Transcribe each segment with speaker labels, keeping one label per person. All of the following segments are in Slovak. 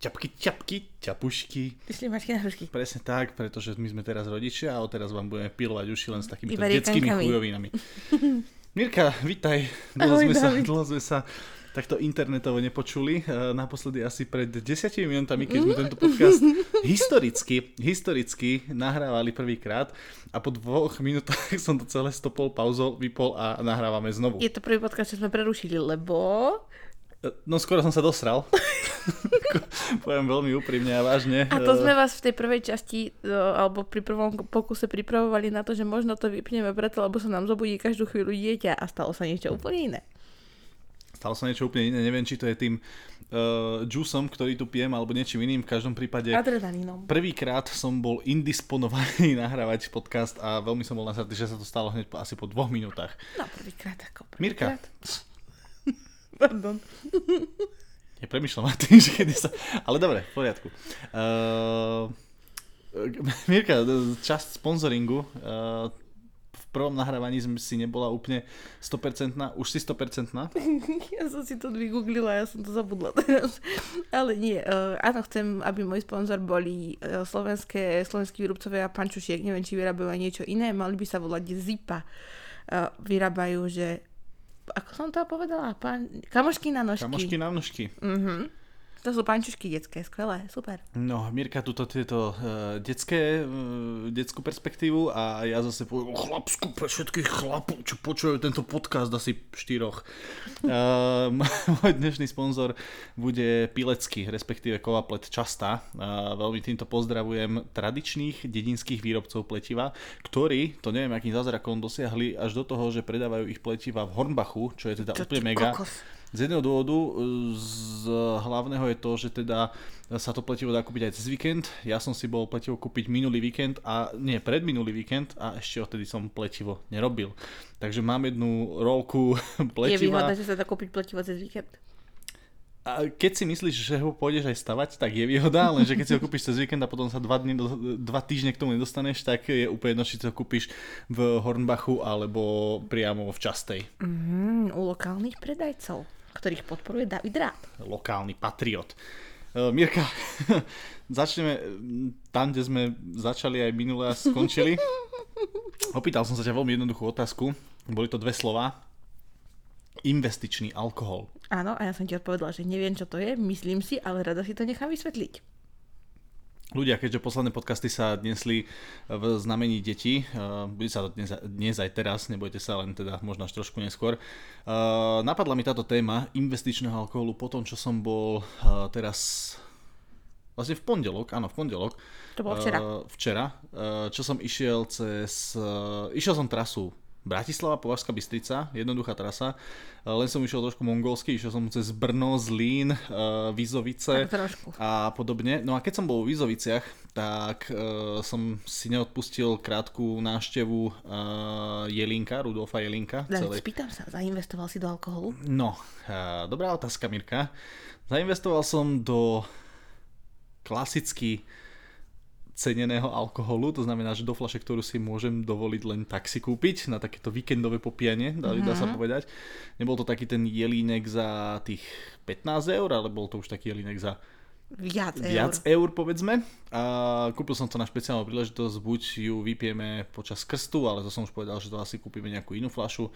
Speaker 1: ťapky, ťapky, ťapušky.
Speaker 2: Ty slimačky na hrušky.
Speaker 1: Presne tak, pretože my sme teraz rodičia a odteraz vám budeme pilovať uši len s takýmito
Speaker 2: Iba
Speaker 1: detskými chujovinami. Mirka, vitaj. Dlho
Speaker 2: Ahoj,
Speaker 1: sme, sa, dlho sme sa takto internetovo nepočuli. E, Naposledy asi pred desiatimi minútami, keď sme tento podcast historicky, historicky nahrávali prvýkrát a po dvoch minútach som to celé stopol, pauzol, vypol a nahrávame znovu.
Speaker 2: Je to prvý podcast, čo sme prerušili, lebo...
Speaker 1: No skoro som sa dosral. Poviem veľmi úprimne a vážne.
Speaker 2: A to sme vás v tej prvej časti, e, alebo pri prvom pokuse pripravovali na to, že možno to vypneme preto, lebo sa nám zobudí každú chvíľu dieťa a stalo sa niečo úplne iné.
Speaker 1: Stalo sa niečo úplne iné, neviem, či to je tým uh, juicom, ktorý tu pijem, alebo niečím iným. V každom prípade
Speaker 2: Adrenalínom.
Speaker 1: prvýkrát som bol indisponovaný nahrávať podcast a veľmi som bol nasratý, že sa to stalo hneď po, asi po dvoch minútach.
Speaker 2: No, prvýkrát ako
Speaker 1: Mirka.
Speaker 2: Pardon.
Speaker 1: Nepremýšľam nad tým, že kedy sa... Ale dobre, v poriadku. Uh, Mirka, časť sponzoringu. Uh, v prvom nahrávaní si nebola úplne 100%, už si 100%.
Speaker 2: Ja som si to vygooglila, ja som to zabudla teraz. Ale nie, uh, áno, chcem, aby môj sponzor boli uh, slovenské, slovenskí výrobcovia pančušiek. Neviem, či vyrábajú aj niečo iné. Mali by sa volať Zipa. Uh, vyrábajú, že... Ako som to povedala? Pan... Kamošky na nožky.
Speaker 1: Kamošky na nožky.
Speaker 2: Mhm. To sú pančušky detské, skvelé, super.
Speaker 1: No, Mirka tuto tieto uh, detské, uh, detskú perspektívu a ja zase poviem o chlapsku pre všetkých chlapov, čo počujú tento podcast asi štyroch. Uh, môj dnešný sponzor bude Pilecký, respektíve Kovaplet Častá. Uh, veľmi týmto pozdravujem tradičných dedinských výrobcov pletiva, ktorí, to neviem akým zázrakom, dosiahli až do toho, že predávajú ich pletiva v Hornbachu, čo je teda
Speaker 2: Čo
Speaker 1: úplne mega.
Speaker 2: kokos.
Speaker 1: Z jedného dôvodu, z hlavného je to, že teda sa to pletivo dá kúpiť aj cez víkend. Ja som si bol pletivo kúpiť minulý víkend a nie, predminulý víkend a ešte odtedy som pletivo nerobil. Takže mám jednu rolku
Speaker 2: Je
Speaker 1: pletiva.
Speaker 2: výhoda, že sa dá kúpiť pletivo cez víkend.
Speaker 1: A keď si myslíš, že ho pôjdeš aj stavať, tak je výhoda, lenže keď si ho kúpiš cez víkend a potom sa dva, dny, dva týždne k tomu nedostaneš, tak je úplne jedno, či si ho kúpiš v Hornbachu alebo priamo v Častej.
Speaker 2: Mm, u lokálnych predajcov, ktorých podporuje David Rád.
Speaker 1: lokálny patriot. Uh, Mirka, začneme tam, kde sme začali aj minule a skončili. Opýtal som sa ťa veľmi jednoduchú otázku. Boli to dve slova. Investičný alkohol.
Speaker 2: Áno, a ja som ti odpovedala, že neviem, čo to je, myslím si, ale rada si to nechám vysvetliť.
Speaker 1: Ľudia, keďže posledné podcasty sa dnesli v znamení detí, uh, bude sa to dnes, dnes aj teraz, nebojte sa, len teda možno až trošku neskôr, uh, napadla mi táto téma investičného alkoholu po tom, čo som bol uh, teraz vlastne v pondelok, áno, v pondelok.
Speaker 2: To bolo včera.
Speaker 1: Včera, čo som išiel cez... Išiel som trasu Bratislava, Považská Bystrica, jednoduchá trasa. Uh, len som išiel trošku mongolsky, išiel som cez Brno, Zlín, uh, Vizovice a podobne. No a keď som bol v Vizoviciach, tak uh, som si neodpustil krátku návštevu uh, Jelinka, Rudolfa Jelinka.
Speaker 2: David, spýtam sa, zainvestoval si do alkoholu?
Speaker 1: No, uh, dobrá otázka, Mirka. Zainvestoval som do klasicky ceneného alkoholu, to znamená, že do flaše, ktorú si môžem dovoliť len tak si kúpiť na takéto víkendové popíjanie, dá, dá sa povedať. Nebol to taký ten jelínek za tých 15 eur, ale bol to už taký jelínek za
Speaker 2: Viac eur.
Speaker 1: viac eur, povedzme. A kúpil som to na špeciálnu príležitosť, buď ju vypijeme počas krstu, ale to som už povedal, že to asi kúpime nejakú inú flašu,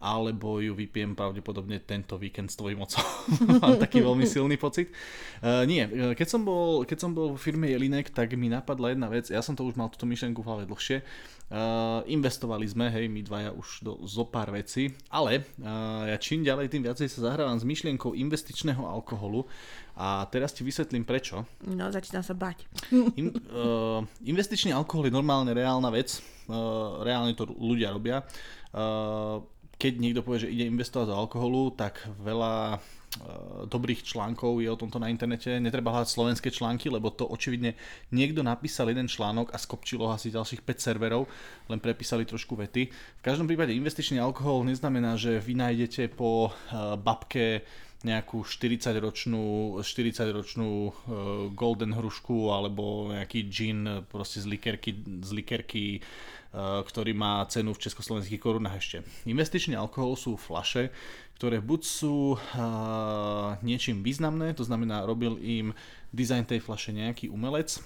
Speaker 1: alebo ju vypijem pravdepodobne tento víkend s tvojim otcom. Mám taký veľmi silný pocit. Uh, nie, e, keď som, bol, keď som bol v firme Jelinek, tak mi napadla jedna vec, ja som to už mal túto myšlenku v hlave dlhšie. Uh, investovali sme, hej, my dvaja už do zo pár vecí, ale uh, ja čím ďalej, tým viacej sa zahrávam s myšlienkou investičného alkoholu a teraz ti vysvetlím prečo.
Speaker 2: No, začínam sa bať.
Speaker 1: In, uh, investičný alkohol je normálne reálna vec, uh, reálne to ľudia robia. Uh, keď niekto povie, že ide investovať do alkoholu, tak veľa dobrých článkov je o tomto na internete. Netreba hľadať slovenské články, lebo to očividne niekto napísal jeden článok a skopčilo asi ďalších 5 serverov, len prepísali trošku vety. V každom prípade investičný alkohol neznamená, že vy nájdete po uh, babke nejakú 40-ročnú, 40-ročnú uh, golden hrušku alebo nejaký gin proste z likerky, z likerky ktorý má cenu v československých korunách ešte. Investičný alkohol sú flaše, ktoré buď sú uh, niečím významné, to znamená robil im dizajn tej flaše nejaký umelec,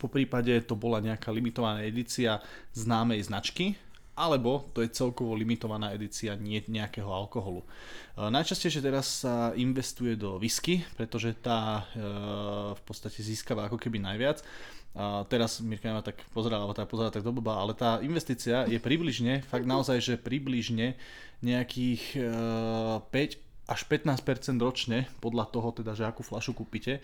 Speaker 1: po prípade to bola nejaká limitovaná edícia známej značky, alebo to je celkovo limitovaná edícia nie nejakého alkoholu. E, najčastejšie teraz sa investuje do whisky, pretože tá e, v podstate získava ako keby najviac. A teraz Mirka ma tak pozerala, alebo tak pozerala tak do blba, ale tá investícia je približne, fakt naozaj, že približne nejakých 5 e, až 15% ročne, podľa toho teda, že akú flašu kúpite.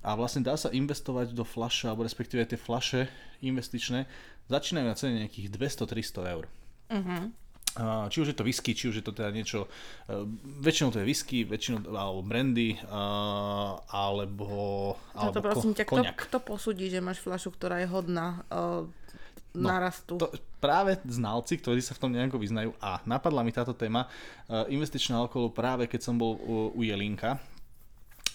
Speaker 1: A vlastne dá sa investovať do flaše, alebo respektíve tie flaše investičné začínajú na cene nejakých 200-300 eur. Uh-huh. či už je to whisky, či už je to teda niečo, uh, väčšinou to je whisky, väčšinou, alebo brandy, alebo, alebo
Speaker 2: to prosím ťa, kto, kto posúdi, že máš fľašu, ktorá je hodná uh, no, narastu?
Speaker 1: To, práve znalci, ktorí sa v tom nejako vyznajú a napadla mi táto téma uh, investičného alkoholu práve keď som bol u, u Jelinka,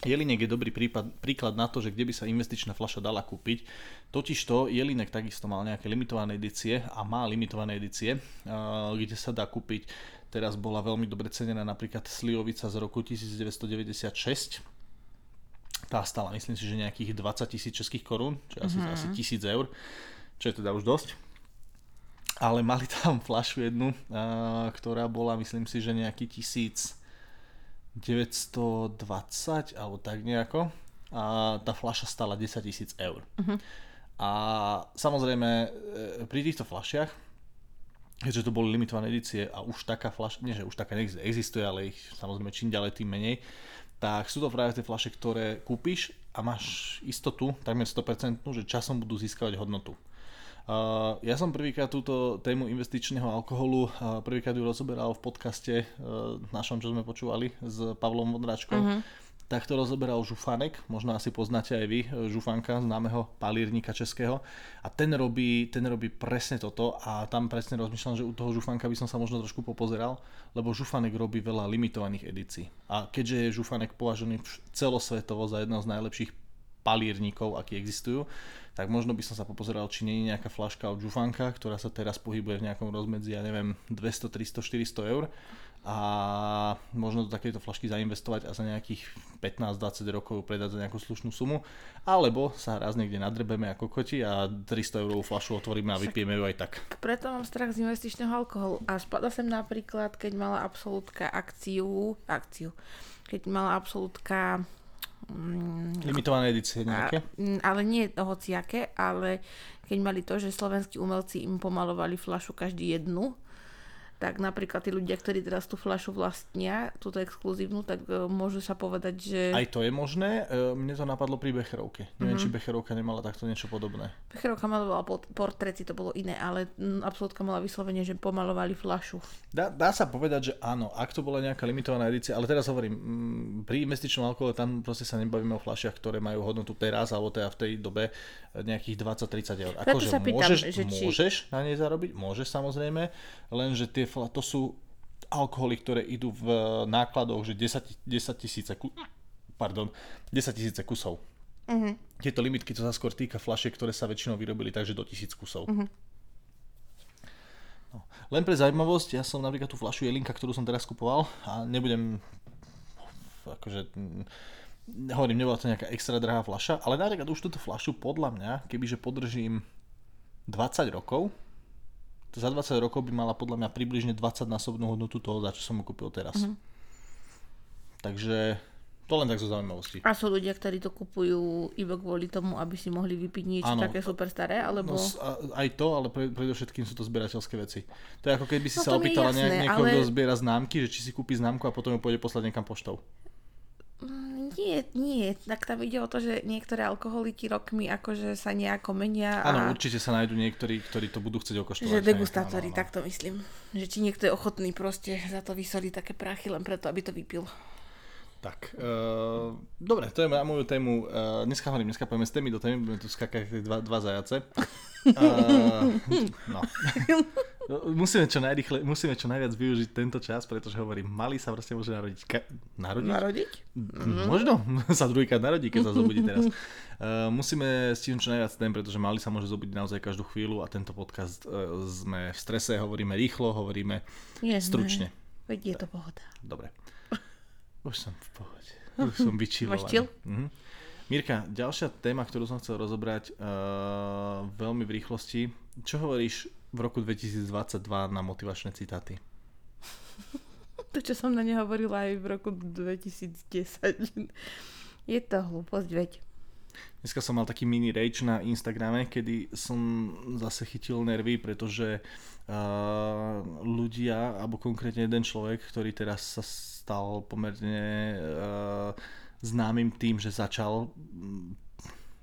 Speaker 1: Jelinek je dobrý prípad, príklad na to, že kde by sa investičná fľaša dala kúpiť. Totižto Jelinek takisto mal nejaké limitované edície a má limitované edície, kde sa dá kúpiť. Teraz bola veľmi dobre cenená napríklad Sliovica z roku 1996. Tá stala myslím si, že nejakých 20 tisíc českých korún, čo je asi, mm-hmm. asi tisíc eur, čo je teda už dosť. Ale mali tam fľašu jednu, ktorá bola myslím si, že nejaký tisíc 920 alebo tak nejako a tá fľaša stala 10 tisíc eur. Uh-huh. A samozrejme e, pri týchto fľašiach, keďže to boli limitované edície a už taká fľaša, nie že už taká existuje, ale ich samozrejme čím ďalej tým menej, tak sú to práve tie fľaše, ktoré kúpiš a máš istotu, takmer 100%, že časom budú získavať hodnotu. Uh, ja som prvýkrát túto tému investičného alkoholu uh, prvýkrát ju rozoberal v podcaste uh, našom, čo sme počúvali s Pavlom Vodráčkom. Uh-huh. Tak to rozoberal Žufanek, možno asi poznáte aj vy Žufanka, známeho palírnika českého. A ten robí, ten robí presne toto a tam presne rozmýšľam, že u toho Žufanka by som sa možno trošku popozeral, lebo Žufanek robí veľa limitovaných edícií. A keďže je Žufanek považený celosvetovo za jedného z najlepších palírnikov, akí existujú, tak možno by som sa popozeral, či nie je nejaká flaška od Žufanka, ktorá sa teraz pohybuje v nejakom rozmedzi, ja neviem, 200, 300, 400 eur. A možno do takejto flašky zainvestovať a za nejakých 15-20 rokov predať za nejakú slušnú sumu, alebo sa raz niekde nadrbeme ako koti a 300 eurovú flašu otvoríme a vypijeme ju aj tak.
Speaker 2: Preto mám strach z investičného alkoholu. A spada sem napríklad, keď mala absolútka akciu, akciu, keď mala absolútka
Speaker 1: Limitované edície nejaké? A,
Speaker 2: mm, ale nie hociaké, ale keď mali to, že slovenskí umelci im pomalovali flašu každý jednu, tak napríklad tí ľudia, ktorí teraz tú fľašu vlastnia, túto exkluzívnu, tak uh, môžu sa povedať, že...
Speaker 1: Aj to je možné. Uh, mne to napadlo pri Becherovke. Neviem, mm-hmm. či Becherovka nemala takto niečo podobné.
Speaker 2: Becherovka malovala portréty, to bolo iné, ale absolútka mala vyslovene, že pomalovali fľašu.
Speaker 1: Dá, dá sa povedať, že áno, ak to bola nejaká limitovaná edícia, ale teraz hovorím, pri investičnom alkohole tam proste sa nebavíme o fľašiach, ktoré majú hodnotu teraz, alebo teda v tej dobe nejakých 20-30 eur. Akože môžeš, že či... môžeš na nej zarobiť, môžeš samozrejme, lenže tie, to sú alkoholy, ktoré idú v nákladoch, že 10, 10 tisíce pardon, 10 tisíce kusov. Uh-huh. Tieto limitky, to sa skôr týka fľašiek, ktoré sa väčšinou vyrobili takže do tisíc kusov. Uh-huh. No. Len pre zaujímavosť, ja som napríklad tú fľašu Jelinka, ktorú som teraz kupoval a nebudem akože hovorím, nebola to nejaká extra drahá fľaša, ale napríklad už túto fľašu podľa mňa, kebyže podržím 20 rokov, za 20 rokov by mala podľa mňa približne 20 násobnú hodnotu toho, za čo som ju kúpil teraz. Mm-hmm. Takže to len tak zo zaujímavosti.
Speaker 2: A sú ľudia, ktorí to kupujú iba kvôli tomu, aby si mohli vypiť niečo ano, také super staré, alebo... No,
Speaker 1: aj to, ale pre, predovšetkým sú to zberateľské veci. To je ako keby si no, sa opýtala jasné, niekoho, ale... kto zbiera známky, že či si kúpi známku a potom ju pôjde poslať niekam poštou.
Speaker 2: Nie, nie. Tak tam ide o to, že niektoré alkoholiky rokmi akože sa nejako menia.
Speaker 1: Áno, a... určite sa nájdú niektorí, ktorí to budú chcieť okoštovať.
Speaker 2: Že degustátori, tak to myslím. Že či niekto je ochotný proste za to vysoliť také prachy len preto, aby to vypil.
Speaker 1: Tak, uh, dobre, to je na moju tému. Uh, dneska hovorím, dneska povieme z témy do témy, budeme tu skakať dva, dva zajace. Uh, no. No, musíme čo, najrychle, musíme čo najviac využiť tento čas, pretože hovorím, malý sa proste môže narodiť. Ka- narodiť?
Speaker 2: Narodiť?
Speaker 1: Mm. Možno sa druhýkrát narodí, keď sa zobudí teraz. Uh, musíme stihnúť čo najviac ten, pretože malý sa môže zobudiť naozaj každú chvíľu a tento podcast uh, sme v strese, hovoríme rýchlo, hovoríme
Speaker 2: Nie,
Speaker 1: stručne.
Speaker 2: Veď je to pohoda.
Speaker 1: Dobre. Už som v pohode. Už som vyčilovaný. Mhm. Mirka, ďalšia téma, ktorú som chcel rozobrať uh, veľmi v rýchlosti. Čo hovoríš v roku 2022 na motivačné citáty?
Speaker 2: To, čo som na ne hovorila aj v roku 2010. Je to hlúposť, veď.
Speaker 1: Dneska som mal taký mini rage na Instagrame, kedy som zase chytil nervy, pretože uh, ľudia, alebo konkrétne jeden človek, ktorý teraz sa stal pomerne uh, známym tým, že začal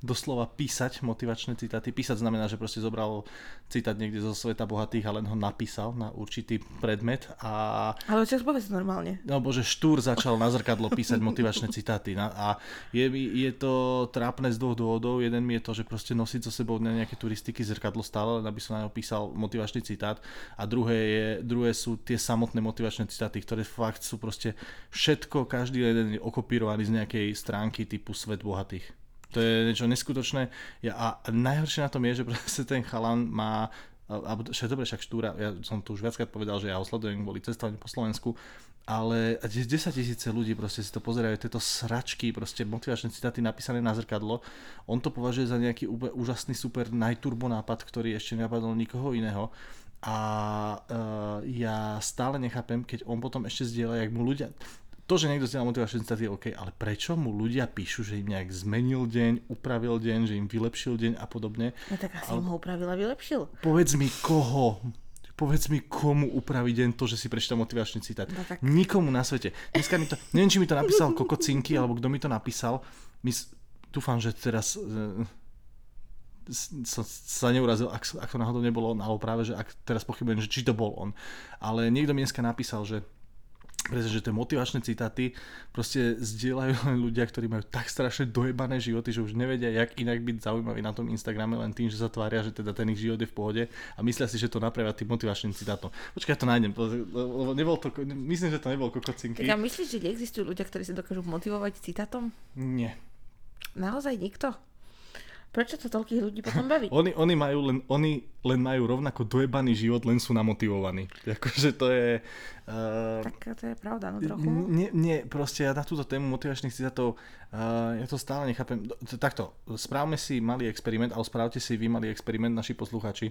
Speaker 1: doslova písať motivačné citáty. Písať znamená, že proste zobral citát niekde zo sveta bohatých a len ho napísal na určitý predmet a...
Speaker 2: Ale čo povedz normálne.
Speaker 1: No bože, Štúr začal na zrkadlo písať motivačné citáty na, a je, je to trápne z dvoch dôvodov. Jeden mi je to, že proste nosiť so sebou na nejaké turistiky zrkadlo stále, len aby som na ňo písal motivačný citát a druhé, je, druhé sú tie samotné motivačné citáty, ktoré fakt sú proste všetko, každý jeden je okopírovaný z nejakej stránky typu Svet bohatých. To je niečo neskutočné. Ja, a najhoršie na tom je, že proste ten chalan má alebo však dobre, však Štúra, ja som tu už viackrát povedal, že ja ho sledujem kvôli cestovaniu po Slovensku, ale 10 tisíce ľudí proste si to pozerajú, tieto sračky, proste motivačné citáty napísané na zrkadlo. On to považuje za nejaký úplne úžasný, super najturbo nápad, ktorý ešte nenapadol nikoho iného. A uh, ja stále nechápem, keď on potom ešte zdieľa, jak mu ľudia to, že niekto zdieľa motivačné citáty je OK, ale prečo mu ľudia píšu, že im nejak zmenil deň, upravil deň, že im vylepšil deň a podobne?
Speaker 2: No tak asi ale... ho upravil a vylepšil.
Speaker 1: Povedz mi koho, povedz mi, komu upraví deň to, že si prečítal motivačný citát. No tak... Nikomu na svete. Dneska mi to, neviem, či mi to napísal Kokocinky, alebo kto mi to napísal. My, dúfam, že teraz uh, sa, sa neurazil, ak, ak to náhodou nebolo on, alebo práve, že ak teraz pochybujem, že či to bol on. Ale niekto mi dneska napísal, že pretože tie motivačné citáty proste zdieľajú len ľudia, ktorí majú tak strašne dojebané životy, že už nevedia, jak inak byť zaujímavý na tom Instagrame len tým, že sa tvária, že teda ten ich život je v pohode a myslia si, že to napravia tým motivačným citátom. Počkaj, ja to nájdem, lebo nebol to, myslím, že to nebol kokocinky.
Speaker 2: Tak a myslíš, že neexistujú ľudia, ktorí sa dokážu motivovať citátom?
Speaker 1: Nie.
Speaker 2: Naozaj nikto? Prečo to toľkých ľudí potom baví?
Speaker 1: oni, oni, majú len, oni len majú rovnako dojebaný život, len sú namotivovaní. Akože to je...
Speaker 2: Uh, tak to je pravda, no trochu.
Speaker 1: Nie, nie, proste ja na túto tému motivačných citátov, uh, ja to stále nechápem. Takto, správme si malý experiment, ale správte si vy malý experiment, naši posluchači.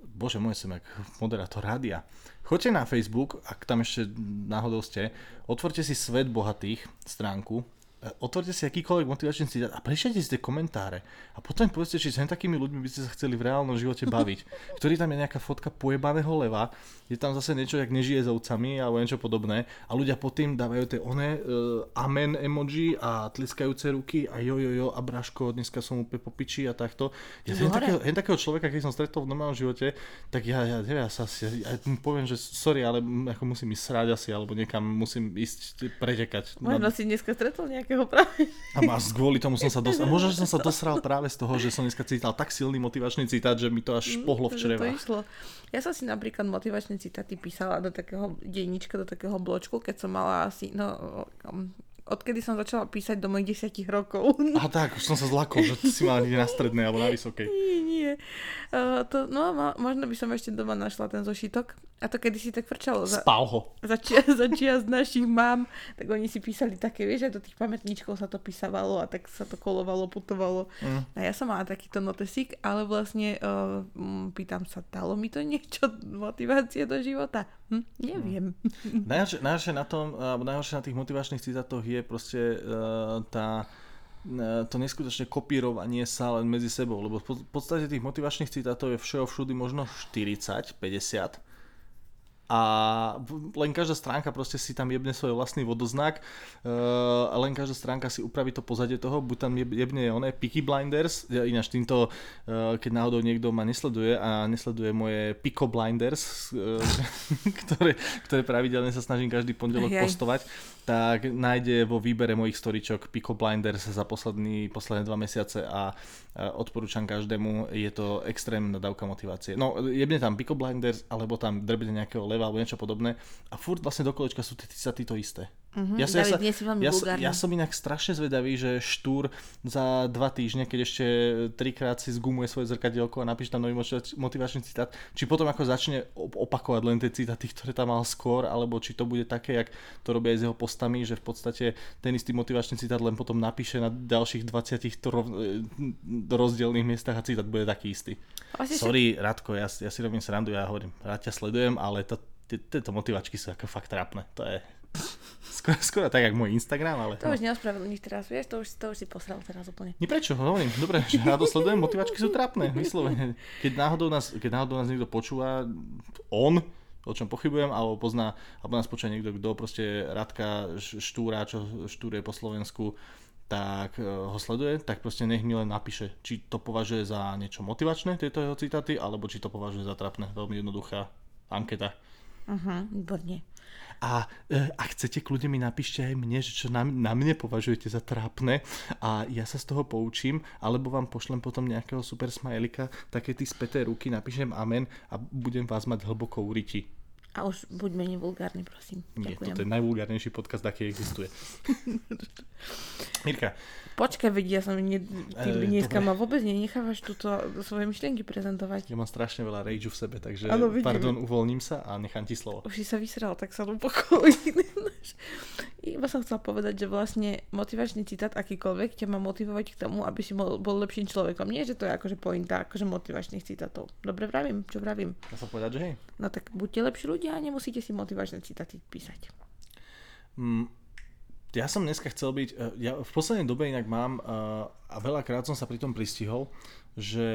Speaker 1: Bože môj, som jak moderátor rádia. Choďte na Facebook, ak tam ešte náhodou ste, otvorte si Svet bohatých stránku, otvorte si akýkoľvek motivačný citát a prečítajte si tie komentáre a potom povedzte, či s takými ľuďmi by ste sa chceli v reálnom živote baviť. Ktorý tam je nejaká fotka pojebaného leva, je tam zase niečo, jak nežije s ovcami alebo niečo podobné a ľudia pod tým dávajú tie one uh, amen emoji a tliskajúce ruky a jo jo jo a Braško, dneska som úplne po piči a takto. Ja jen takého, takého človeka, keď som stretol v normálnom živote, tak ja, ja, ja, ja sa ja, ja poviem, že sorry, ale ako musím ísť srať asi, alebo niekam musím ísť pretekať.
Speaker 2: Možno si dneska stretol nejakého práve.
Speaker 1: A máš kvôli tomu som sa dostal. Možno, že som sa dosral práve z toho, že som dneska cítal tak silný motivačný citát, že mi to až mm, pohlo v črevách.
Speaker 2: Ja som si napríklad motivačné citáty písala do takého denníčka, do takého bločku, keď som mala asi, no, odkedy som začala písať do mojich desiatich rokov.
Speaker 1: A tak, už som sa zlakol, že si mala niekde na strednej alebo na vysokej.
Speaker 2: Nie, nie. Uh, to, no, možno by som ešte doma našla ten zošitok. A to kedy si tak frčalo.
Speaker 1: Za, Spal ho.
Speaker 2: Za, čia, za našich mám, tak oni si písali také, vieš, že do tých pamätníčkov sa to písavalo a tak sa to kolovalo, putovalo. Mm. A ja som mala takýto notesík, ale vlastne uh, pýtam sa, dalo mi to niečo motivácie do života? Hm, neviem.
Speaker 1: Mm. Najhoršie, najhoršie na tom, najhoršie na tých motivačných citátoch je proste uh, tá e, to neskutočné kopírovanie sa len medzi sebou, lebo v podstate tých motivačných citátov je všeho všudy možno 40, 50 a len každá stránka proste si tam jebne svoj vlastný vodoznak. Uh, a len každá stránka si upraví to pozadie toho, buď tam jebne oné Peaky Blinders, ja ináč týmto, uh, keď náhodou niekto ma nesleduje a nesleduje moje Pico Blinders, uh, ktoré, ktoré pravidelne sa snažím každý pondelok postovať, tak nájde vo výbere mojich storičok Pico Blinders za posledný, posledné dva mesiace a odporúčam každému, je to extrémna dávka motivácie. No, jebne tam Pico Blinders, alebo tam drbne nejakého leva, alebo niečo podobné a furt vlastne do kolečka sú tí, tí, to isté.
Speaker 2: Uh-huh, ja, sa,
Speaker 1: David,
Speaker 2: ja, sa,
Speaker 1: ja, ja som inak strašne zvedavý, že Štúr za dva týždne, keď ešte trikrát si zgumuje svoje zrkadielko a napíše tam nový motivačný citát, či potom ako začne opakovať len tie citáty, ktoré tam mal skôr, alebo či to bude také, jak to robia aj s jeho postami, že v podstate ten istý motivačný citát len potom napíše na ďalších 20 do rozdielných miestach a citát bude taký istý. Asi Sorry, si... Radko, ja, ja si robím srandu, ja hovorím, rád ťa sledujem, ale to, tieto motivačky sú ako fakt trápne. To je skoro, skoro tak, ako môj Instagram, ale...
Speaker 2: To no. už neospravedlníš teraz, vieš, to už, to už si posral teraz úplne.
Speaker 1: Nie prečo, hovorím, dobre, že to sledujem, motivačky sú trápne, vyslovene. Keď náhodou nás, keď náhodou nás niekto počúva, on, o čom pochybujem, alebo pozná, alebo nás počúva niekto, kto proste Radka Štúra, čo štúruje po Slovensku, tak e, ho sleduje, tak proste nech mi len napíše, či to považuje za niečo motivačné, tieto jeho citáty, alebo či to považuje za trapné. Veľmi jednoduchá anketa.
Speaker 2: Aha, uh-huh, výborne.
Speaker 1: A e, ak chcete, kľudne mi napíšte aj mne, že čo na, na mne považujete za trápne a ja sa z toho poučím, alebo vám pošlem potom nejakého super smajlika, také ty späté ruky, napíšem amen a budem vás mať hlboko uriti.
Speaker 2: A už buď menej vulgárny, prosím.
Speaker 1: Nie, Ďakujem. toto je najvulgárnejší podcast, aký existuje. Mirka.
Speaker 2: Počkaj, veď ja som ne, ty e, dneska ma vôbec nenechávaš túto svoje myšlienky prezentovať.
Speaker 1: Ja mám strašne veľa rage v sebe, takže ano, pardon, uvoľním sa a nechám ti slovo.
Speaker 2: Už si sa vysral, tak sa upokoj. Iba som chcela povedať, že vlastne motivačný citát akýkoľvek ťa má motivovať k tomu, aby si bol, bol lepším človekom. Nie, že to je akože pointa akože motivačných citátov. Dobre vravím, čo vravím.
Speaker 1: Ja sa povedať, že hej.
Speaker 2: No tak buďte lepší ľudia a nemusíte si motivačné citáty písať.
Speaker 1: Mm, ja som dneska chcel byť, e, ja v poslednej dobe inak mám e, a veľakrát som sa pri tom pristihol, že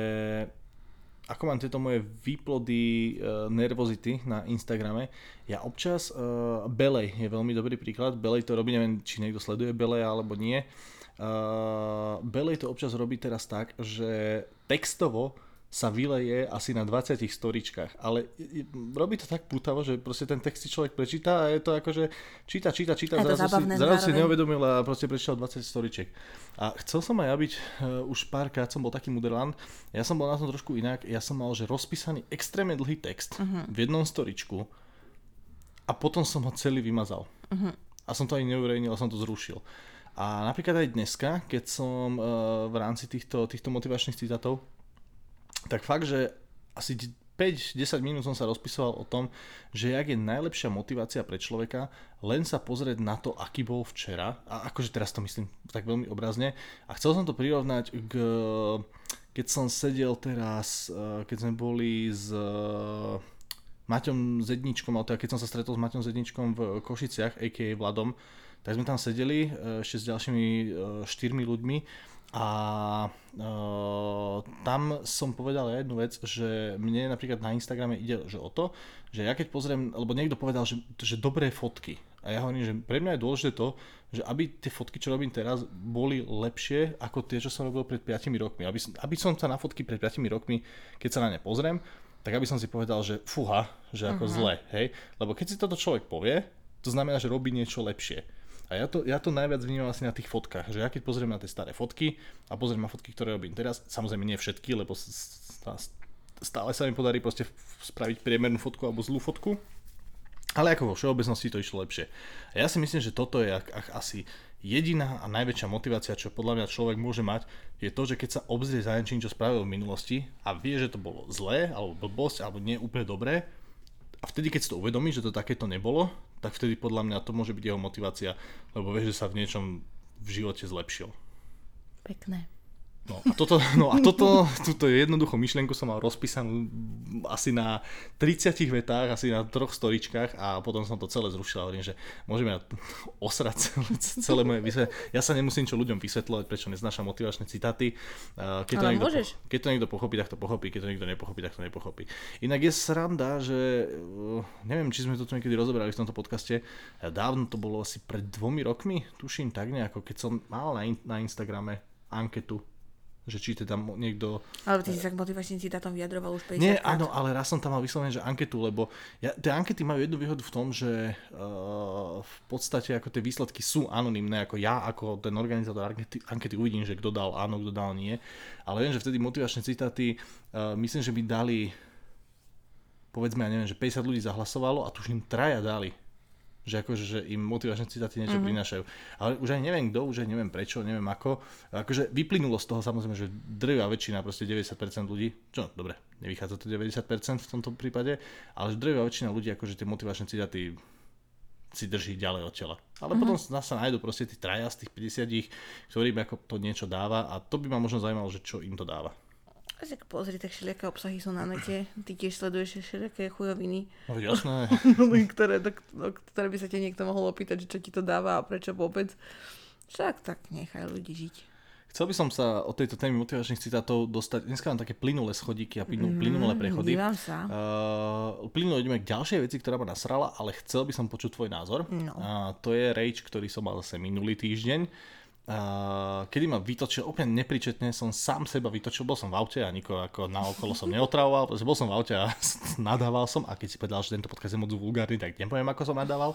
Speaker 1: ako mám tieto moje výplody uh, nervozity na Instagrame, ja občas, uh, Belej je veľmi dobrý príklad, Belej to robí, neviem, či niekto sleduje Belej alebo nie, uh, Belej to občas robí teraz tak, že textovo sa vyleje asi na 20 storičkách, ale robí to tak putavo, že proste ten text si človek prečíta a je to ako, že číta, číta, číta, zrazu, si, zrazu si neuvedomil a proste prečítal 20 storičiek. A chcel som aj ja byť, uh, už párkrát som bol taký muderland, ja som bol na tom trošku inak, ja som mal, že rozpísaný extrémne dlhý text uh-huh. v jednom storičku a potom som ho celý vymazal. Uh-huh. A som to ani neuverejnil, som to zrušil. A napríklad aj dneska, keď som uh, v rámci týchto, týchto motivačných citátov tak fakt, že asi 5-10 minút som sa rozpisoval o tom, že jak je najlepšia motivácia pre človeka len sa pozrieť na to, aký bol včera, a akože teraz to myslím tak veľmi obrazne, a chcel som to prirovnať k, keď som sedel teraz, eh, keď sme boli s eh, Maťom Zedničkom, ale teda keď som sa stretol s Maťom Zedničkom v Košiciach, a.k.a. Vladom, tak sme tam sedeli eh, ešte s ďalšími štyrmi ľuďmi a uh, tam som povedal jednu vec, že mne napríklad na Instagrame ide že o to, že ja keď pozriem, lebo niekto povedal, že, že dobré fotky. A ja hovorím, že pre mňa je dôležité to, že aby tie fotky, čo robím teraz, boli lepšie ako tie, čo som robil pred 5 rokmi. Aby, aby som sa na fotky pred 5 rokmi, keď sa na ne pozriem, tak aby som si povedal, že fuha, že ako uh-huh. zle, hej. Lebo keď si toto človek povie, to znamená, že robí niečo lepšie. A ja to, ja to najviac vnímam asi na tých fotkách, že ja keď pozriem na tie staré fotky a pozriem na fotky, ktoré robím teraz, samozrejme nie všetky, lebo stále sa mi podarí proste spraviť priemernú fotku alebo zlú fotku, ale ako vo všeobecnosti to išlo lepšie. A ja si myslím, že toto je ak, ak asi jediná a najväčšia motivácia, čo podľa mňa človek môže mať, je to, že keď sa obzrie za niečím, čo spravil v minulosti a vie, že to bolo zlé, alebo blbosť, alebo nie úplne dobré, a vtedy, keď si to uvedomí, že to takéto nebolo, tak vtedy podľa mňa to môže byť jeho motivácia, lebo vie, že sa v niečom v živote zlepšil.
Speaker 2: Pekné.
Speaker 1: No a toto, no a toto, túto jednoduchú myšlienku som mal rozpísanú asi na 30 vetách, asi na troch storičkách a potom som to celé zrušil a hovorím, že môžeme osrať celé, celé moje vysvetlenie. Ja sa nemusím čo ľuďom vysvetľovať, prečo neznášam motivačné citáty.
Speaker 2: Keď to, niekto,
Speaker 1: môžeš. keď to niekto pochopí, tak to pochopí, keď to niekto nepochopí, tak to nepochopí. Inak je sranda, že uh, neviem, či sme to tu niekedy rozoberali v tomto podcaste, dávno to bolo asi pred dvomi rokmi, tuším tak nejako, keď som mal na, in, na Instagrame anketu že či teda niekto...
Speaker 2: Ale ty si sa k motivačným citátom vyjadroval už 50
Speaker 1: Nie,
Speaker 2: krát.
Speaker 1: áno, ale raz som tam mal vyslovene, že anketu, lebo ja, tie ankety majú jednu výhodu v tom, že uh, v podstate ako tie výsledky sú anonymné, ako ja, ako ten organizátor ankety, ankety uvidím, že kto dal áno, kto dal nie, ale viem, že vtedy motivačné citáty, uh, myslím, že by dali povedzme, ja neviem, že 50 ľudí zahlasovalo a tuším traja dali že akože že im motivačné citáty niečo mm-hmm. prinášajú. Ale už aj neviem kto, už aj neviem prečo, neviem ako. Akože vyplynulo z toho samozrejme, že drvá väčšina, proste 90% ľudí, čo dobre, nevychádza to 90% v tomto prípade, ale že drvá väčšina ľudí akože tie motivačné citáty si drží ďalej od tela. Ale mm-hmm. potom sa nájdú proste tí traja z tých 50, ktorým ako to niečo dáva a to by ma možno zaujímalo, že čo im to dáva.
Speaker 2: Tak pozri, tak všelijaké obsahy sú na nete. Ty tiež sleduješ všelijaké chujoviny.
Speaker 1: No jasné.
Speaker 2: ktoré, do, do, ktoré by sa ťa niekto mohol opýtať, že čo ti to dáva a prečo vôbec. Však tak nechaj ľudí žiť.
Speaker 1: Chcel by som sa od tejto témy motivačných citátov dostať. Dneska mám také plynulé schodíky a plynul, plynulé prechody.
Speaker 2: Dívam sa.
Speaker 1: Uh, plynulo ideme k ďalšej veci, ktorá ma nasrala, ale chcel by som počuť tvoj názor.
Speaker 2: No.
Speaker 1: A to je rage, ktorý som mal zase minulý týždeň. Uh, kedy ma vytočil, úplne nepričetne som sám seba vytočil, bol som v aute a nikoho ako na okolo som neotravoval, pretože bol som v aute a nadával som a keď si povedal, že tento podcast je moc vulgárny, tak nepoviem, ako som nadával.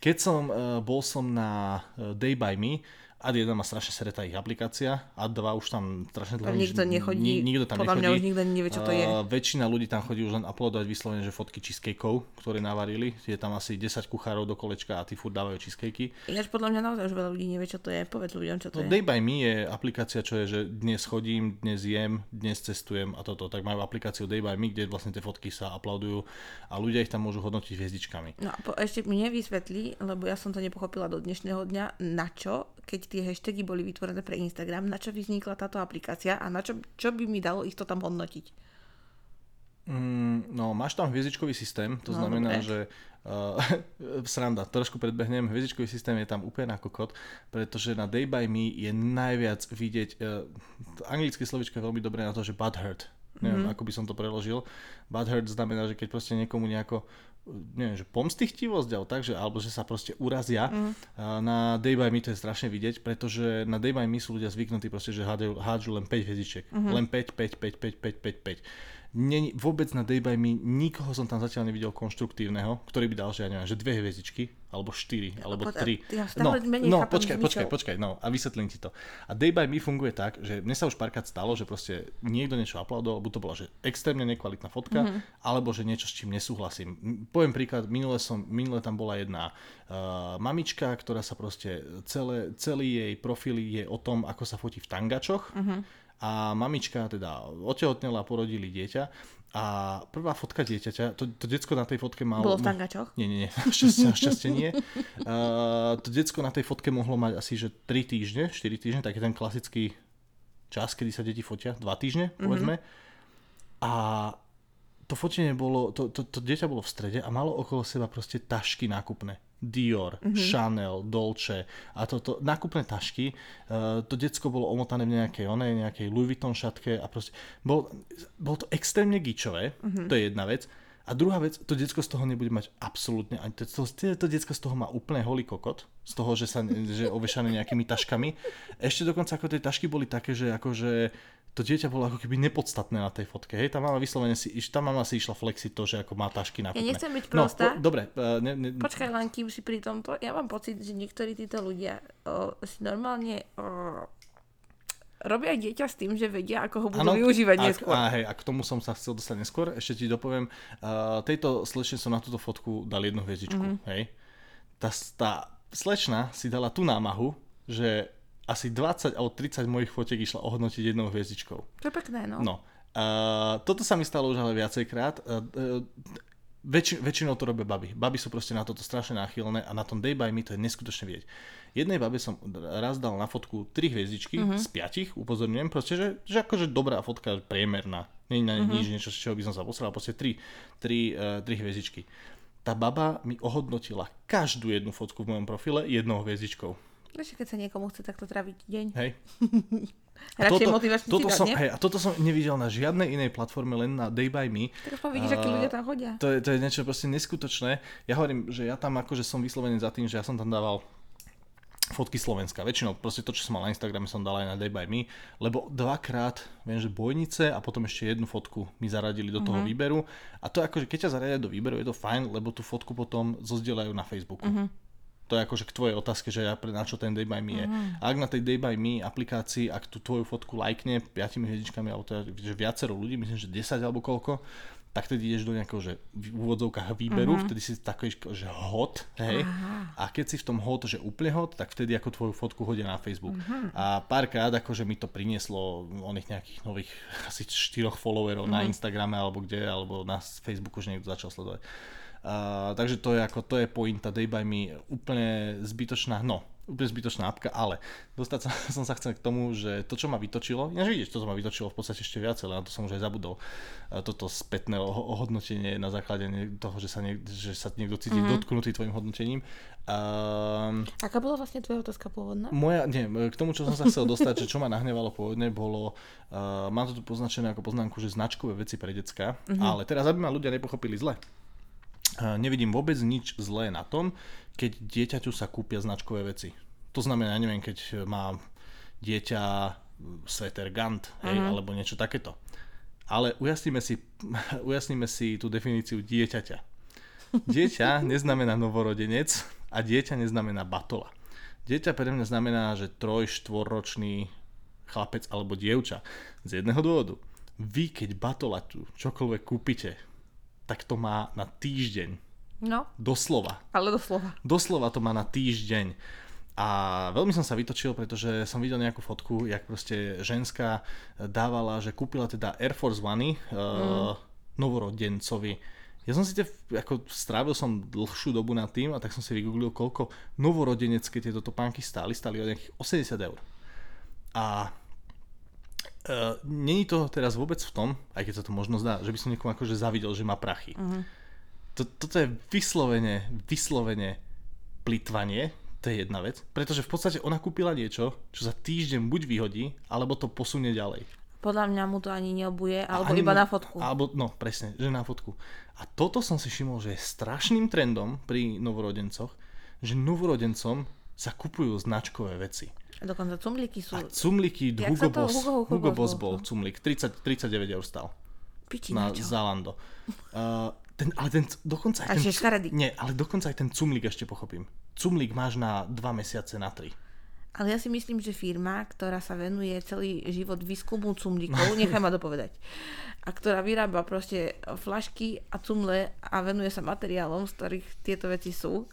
Speaker 1: Keď som, uh, bol som na uh, Day by Me, Ad 1 má strašne seretá ich aplikácia, Ad 2 už tam strašne dlho
Speaker 2: nikto nechodí,
Speaker 1: ni, nikto tam
Speaker 2: podľa
Speaker 1: nechodí.
Speaker 2: mňa už nikto nevie, čo to je.
Speaker 1: Uh, väčšina ľudí tam chodí už len uploadovať vyslovene, že fotky cheesecakeov, ktoré navarili. Je tam asi 10 kuchárov do kolečka a tí furt dávajú cheesecakey.
Speaker 2: Ináč podľa mňa naozaj už veľa ľudí nevie, čo to je. Povedz ľuďom, čo to
Speaker 1: No,
Speaker 2: je.
Speaker 1: Day by Me je aplikácia, čo je, že dnes chodím, dnes jem, dnes cestujem a toto. Tak majú aplikáciu Day by Me, kde vlastne tie fotky sa uploadujú a ľudia ich tam môžu hodnotiť hviezdičkami.
Speaker 2: No a po, ešte mi nevysvetlí, lebo ja som to nepochopila do dnešného dňa, na čo, keď tie hashtagy boli vytvorené pre Instagram, na čo vznikla táto aplikácia a na čo, čo by mi dalo ich to tam hodnotiť.
Speaker 1: Mm, no, máš tam hviezdičkový systém, to
Speaker 2: No,
Speaker 1: znamená,
Speaker 2: dobre.
Speaker 1: že uh, sranda, trošku predbehnem, hviezdičkový systém je tam úplne ako kód, pretože na Day by Me je najviac vidieť, uh, anglické slovičko je veľmi dobré na to, že butthurt. Neviem,
Speaker 2: Mhm.
Speaker 1: ako by som to preložil. Butthurt znamená, že keď proste niekomu nejako neviem, že pomstichtivosť, alebo tak, že, alebo že sa proste urazia. A na Day by Me to je strašne vidieť, pretože na Day by Me sú ľudia zvyknutí proste, že hádžu, hádžu len 5 hviezdičiek.
Speaker 2: Mhm.
Speaker 1: Len 5, 5, 5, 5, 5, 5, 5. Nie, vôbec na Day by Me nikoho som tam zatiaľ nevidel konštruktívneho, ktorý by dal, že ja neviem, že dve hviezdičky, alebo štyri, alebo tri.
Speaker 2: ja
Speaker 1: No, no počkaj,
Speaker 2: zmysel.
Speaker 1: počkaj, počkaj, no a vysvetlím ti to. A Day by Me funguje tak, že mne sa už párkrát stalo, že proste niekto niečo uploadoval, buď to bola že extrémne nekvalitná fotka, mm-hmm. alebo že niečo, s čím nesúhlasím. Poviem príklad, minule, som, minule tam bola jedna uh, mamička, ktorá sa proste, celé, celý jej profil je o tom, ako sa fotí v tangačoch. Mm-hmm. A mamička teda otehotnela, porodili dieťa a prvá fotka dieťaťa, to, to decko na tej fotke malo...
Speaker 2: Bolo v tangačoch?
Speaker 1: Nie, nie, nie, šťastie, šťastie nie. Uh, to decko na tej fotke mohlo mať asi, že 3 týždne, 4 týždne, taký ten klasický čas, kedy sa deti fotia, 2 týždne, povedzme. A to fotenie bolo, to, to, to dieťa bolo v strede a malo okolo seba proste tašky nákupné. Dior, mm-hmm. Chanel, Dolce a toto, nákupné tašky. Uh, to decko bolo omotané v nejakej onej, nejakej Louis Vuitton šatke a proste, bol, bolo to extrémne gičové, mm-hmm. to je jedna vec. A druhá vec, to decko z toho nebude mať absolútne, ani to, to, to decko z toho má úplne holý kokot, z toho, že sa že je ovešané nejakými taškami. Ešte dokonca ako tie tašky boli také, že akože to dieťa bolo ako keby nepodstatné na tej fotke. Hej, tá mama vyslovene si, tá mama si išla flexiť to, že ako má tašky na
Speaker 2: nechcem byť
Speaker 1: No,
Speaker 2: prostá.
Speaker 1: po, dobre, uh, ne, ne,
Speaker 2: Počkaj len, kým si pri tomto, ja mám pocit, že niektorí títo ľudia o, si normálne o, robia dieťa s tým, že vedia, ako ho budú
Speaker 1: Áno,
Speaker 2: využívať
Speaker 1: a,
Speaker 2: neskôr.
Speaker 1: A, hej, a k tomu som sa chcel dostať neskôr. Ešte ti dopoviem, uh, tejto slečne som na túto fotku dal jednu hviezdičku.
Speaker 2: Mhm.
Speaker 1: Mm-hmm. Hej. Tá, tá slečna si dala tú námahu, že asi 20 alebo 30 mojich fotiek išla ohodnotiť jednou hviezdičkou.
Speaker 2: To je pekné, no.
Speaker 1: No. Uh, toto sa mi stalo už ale viacejkrát. Uh, uh, väčši, väčšinou to robia baby. Baby sú proste na toto strašne náchylné a na tom Day by Me to je neskutočne vidieť. Jednej babe som raz dal na fotku 3 hviezdičky uh-huh. z 5, upozorňujem, proste, že, že akože dobrá fotka, priemerná. Nie je na uh-huh. nič, niečo, z čoho by som sa posral, proste 3, 3, uh, 3 hviezdičky. Tá baba mi ohodnotila každú jednu fotku v mojom profile jednou hviezdičkou.
Speaker 2: Vieš, keď sa niekomu chce takto traviť deň.
Speaker 1: Hej.
Speaker 2: Radšej motivačný
Speaker 1: toto
Speaker 2: citát,
Speaker 1: som,
Speaker 2: nie?
Speaker 1: hej, a toto som nevidel na žiadnej inej platforme, len na Day by Me.
Speaker 2: Tak aspoň vidíš, akí
Speaker 1: A-
Speaker 2: ľudia tam chodia.
Speaker 1: To je, to je niečo proste neskutočné. Ja hovorím, že ja tam akože som vyslovený za tým, že ja som tam dával fotky Slovenska. Väčšinou proste to, čo som mal na Instagrame, som dal aj na Day by Me, lebo dvakrát, viem, že bojnice a potom ešte jednu fotku mi zaradili do toho mm-hmm. výberu. A to akože keď ťa zaradia do výberu, je to fajn, lebo tú fotku potom zozdieľajú na Facebooku. Mm-hmm. To je akože k tvojej otázke, že ja na čo ten Day by Me je. Mm-hmm. Ak na tej Day by Me aplikácii, ak tú tvoju fotku lajkne piatimi hviezdičkami, alebo teda, že viacero ľudí, myslím, že 10 alebo koľko, tak tedy ideš do nejakého, že v úvodzovkách výberu, uh-huh. vtedy si taký, že hot, hej, uh-huh. a keď si v tom hot, že úplne hot, tak vtedy ako tvoju fotku hodia na Facebook. Uh-huh. A párkrát akože mi to prinieslo oných nejakých nových asi štyroch followerov uh-huh. na Instagrame alebo kde, alebo na Facebooku, že niekto začal sledovať. Uh, takže to je ako, to je pointa Day by Me, úplne zbytočná, no, úplne zbytočná apka, ale dostať sa, som sa chcel k tomu, že to, čo ma vytočilo, ja vidíš, to, čo ma vytočilo v podstate ešte viacej, ale na to som už aj zabudol, toto spätné ohodnotenie na základe toho, že sa, niek- že sa niekto cíti mm-hmm. dotknutý tvojim hodnotením. Um,
Speaker 2: Aká bola vlastne tvoja otázka pôvodná?
Speaker 1: Moja, nie, k tomu, čo som sa chcel dostať, že čo ma nahnevalo pôvodne, bolo, uh, mám to tu poznačené ako poznámku, že značkové veci pre decka, mm-hmm. ale teraz, aby ma ľudia nepochopili zle, nevidím vôbec nič zlé na tom, keď dieťaťu sa kúpia značkové veci. To znamená, neviem, keď má dieťa sveter Gant, hej, uh-huh. alebo niečo takéto. Ale ujasníme si, ujasníme si tú definíciu dieťaťa. Dieťa neznamená novorodenec a dieťa neznamená batola. Dieťa pre mňa znamená, že troj, štvorročný chlapec alebo dievča. Z jedného dôvodu. Vy, keď batola tu čokoľvek kúpite, tak to má na týždeň.
Speaker 2: No.
Speaker 1: Doslova.
Speaker 2: Ale doslova.
Speaker 1: Doslova to má na týždeň. A veľmi som sa vytočil, pretože som videl nejakú fotku, jak proste ženská dávala, že kúpila teda Air Force One mm. uh, novorodencovi. Ja som si te, ako strávil som dlhšiu dobu nad tým a tak som si vygooglil, koľko novorodenecké tieto topánky stáli. Stáli o nejakých 80 eur. A Uh, Není to teraz vôbec v tom, aj keď sa to možno zdá, že by som niekomu akože zavidel, že má prachy. Uh-huh. To, toto je vyslovene, vyslovene plitvanie, to je jedna vec, pretože v podstate ona kúpila niečo, čo za týždeň buď vyhodí, alebo to posunie ďalej.
Speaker 2: Podľa mňa mu to ani neobuje, alebo ani iba na fotku.
Speaker 1: Alebo, no presne, že na fotku. A toto som si všimol, že je strašným trendom pri novorodencoch, že novorodencom sa kupujú značkové veci.
Speaker 2: Dokonca cumliky sú...
Speaker 1: A cumliky Hugo Boss, Hugo, Hugo, Hugo Boss bol cumlik, 30, 39 eur stal.
Speaker 2: Piči
Speaker 1: na
Speaker 2: čo?
Speaker 1: Zalando. Uh, ten, ale ten, dokonca aj
Speaker 2: ten...
Speaker 1: Nie, ale dokonca aj ten cumlik ešte pochopím. Cumlik máš na 2 mesiace, na 3.
Speaker 2: Ale ja si myslím, že firma, ktorá sa venuje celý život výskumu cumlíkov, nechaj ma dopovedať, a ktorá vyrába proste flašky a cumle a venuje sa materiálom, z ktorých tieto veci sú,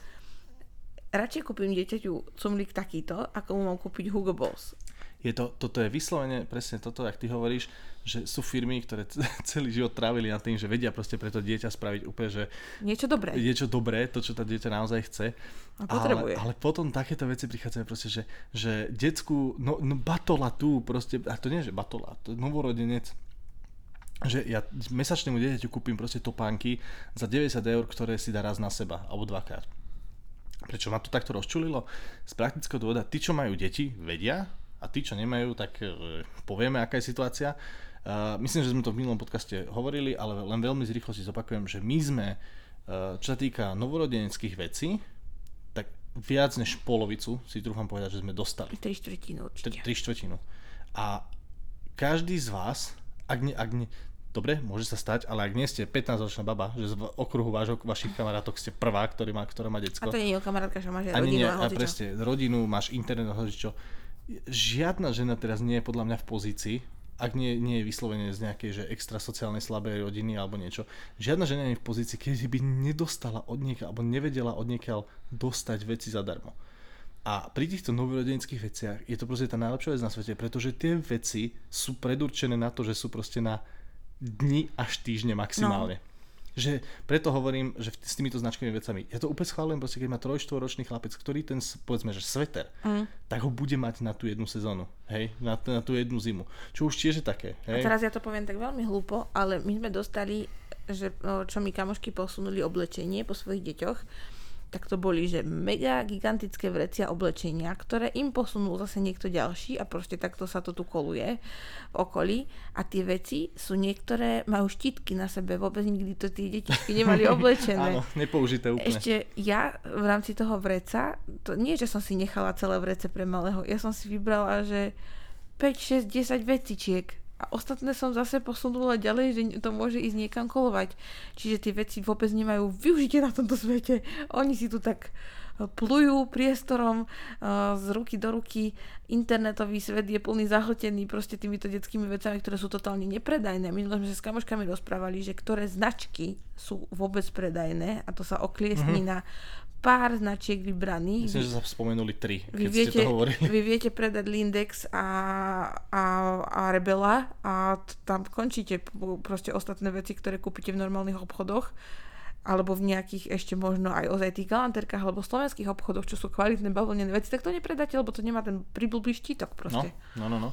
Speaker 2: radšej kúpim dieťaťu cumlík takýto, ako mu mám kúpiť Hugo Boss.
Speaker 1: Je to, toto je vyslovene presne toto, ak ty hovoríš, že sú firmy, ktoré celý život trávili na tým, že vedia proste pre to dieťa spraviť úplne, že...
Speaker 2: Niečo dobré.
Speaker 1: Niečo dobré, to, čo tá dieťa naozaj chce.
Speaker 2: A potrebuje.
Speaker 1: Ale, ale potom takéto veci prichádzajú proste, že, že decku, no, no batola tu proste, a to nie, že batola, to je novorodenec, že ja mesačnému dieťaťu kúpim proste topánky za 90 eur, ktoré si dá raz na seba, alebo dvakrát Prečo ma to takto rozčulilo? Z praktického dôvoda, tí, čo majú deti, vedia a tí, čo nemajú, tak e, povieme, aká je situácia. Uh, myslím, že sme to v minulom podcaste hovorili, ale len veľmi z rýchlosti zopakujem, že my sme, uh, čo sa týka novorodeneckých vecí, tak viac než polovicu, si trúfam povedať, že sme dostali.
Speaker 2: Tri štvrtinu určite.
Speaker 1: Tri štvrtinu. A každý z vás, ak, ne, ak ne, Dobre, môže sa stať, ale ak nie ste 15-ročná baba, že z okruhu vášho, vašich kamarátok ste prvá, ktorý má, ktorá má decko.
Speaker 2: A to nie je kamarátka, že máš rodinu nie, a, a
Speaker 1: presne, rodinu, máš internet a hocičo. Žiadna žena teraz nie je podľa mňa v pozícii, ak nie, nie je vyslovene z nejakej že extra sociálnej slabej rodiny alebo niečo, žiadna žena nie je v pozícii, keď by nedostala od niekiaľ, alebo nevedela od niekiaľ dostať veci zadarmo. A pri týchto novorodeneckých veciach je to proste tá najlepšia vec na svete, pretože tie veci sú predurčené na to, že sú proste na dni až týždne maximálne. No. Že preto hovorím, že s týmito značkovými vecami, ja to úplne schválujem, proste keď má trojštvoročný chlapec, ktorý ten, povedzme, že sveter, mm. tak ho bude mať na tú jednu sezónu, hej, na, na tú jednu zimu. Čo už tiež je také, hej.
Speaker 2: A teraz ja to poviem tak veľmi hlúpo, ale my sme dostali, že čo mi kamošky posunuli oblečenie po svojich deťoch, tak to boli, že mega gigantické vrecia oblečenia, ktoré im posunul zase niekto ďalší a proste takto sa to tu koluje v okolí a tie veci sú niektoré, majú štítky na sebe, vôbec nikdy to tie detičky nemali oblečené.
Speaker 1: Áno, nepoužité úplne.
Speaker 2: Ešte ja v rámci toho vreca, to nie, že som si nechala celé vrece pre malého, ja som si vybrala, že 5, 6, 10 vecičiek a ostatné som zase posunula ďalej, že to môže ísť niekam kolovať. Čiže tie veci vôbec nemajú využitie na tomto svete. Oni si tu tak e, plujú priestorom uh, z ruky do ruky. Internetový svet je plný zahltený proste týmito detskými vecami, ktoré sú totálne nepredajné. Minule sme sa s kamoškami rozprávali, že ktoré značky sú vôbec predajné a to sa okliesní mm-hmm. na pár značiek vybraných.
Speaker 1: Myslím, že sa spomenuli tri,
Speaker 2: vy
Speaker 1: keď
Speaker 2: viete,
Speaker 1: ste to hovorili.
Speaker 2: Vy viete predať Lindex a, a, a Rebela a t- tam končíte proste ostatné veci, ktoré kúpite v normálnych obchodoch alebo v nejakých ešte možno aj ozaj tých galanterkách alebo slovenských obchodoch, čo sú kvalitné bavlnené veci, tak to nepredáte, lebo to nemá ten priblblý štítok proste.
Speaker 1: No, no, no, no.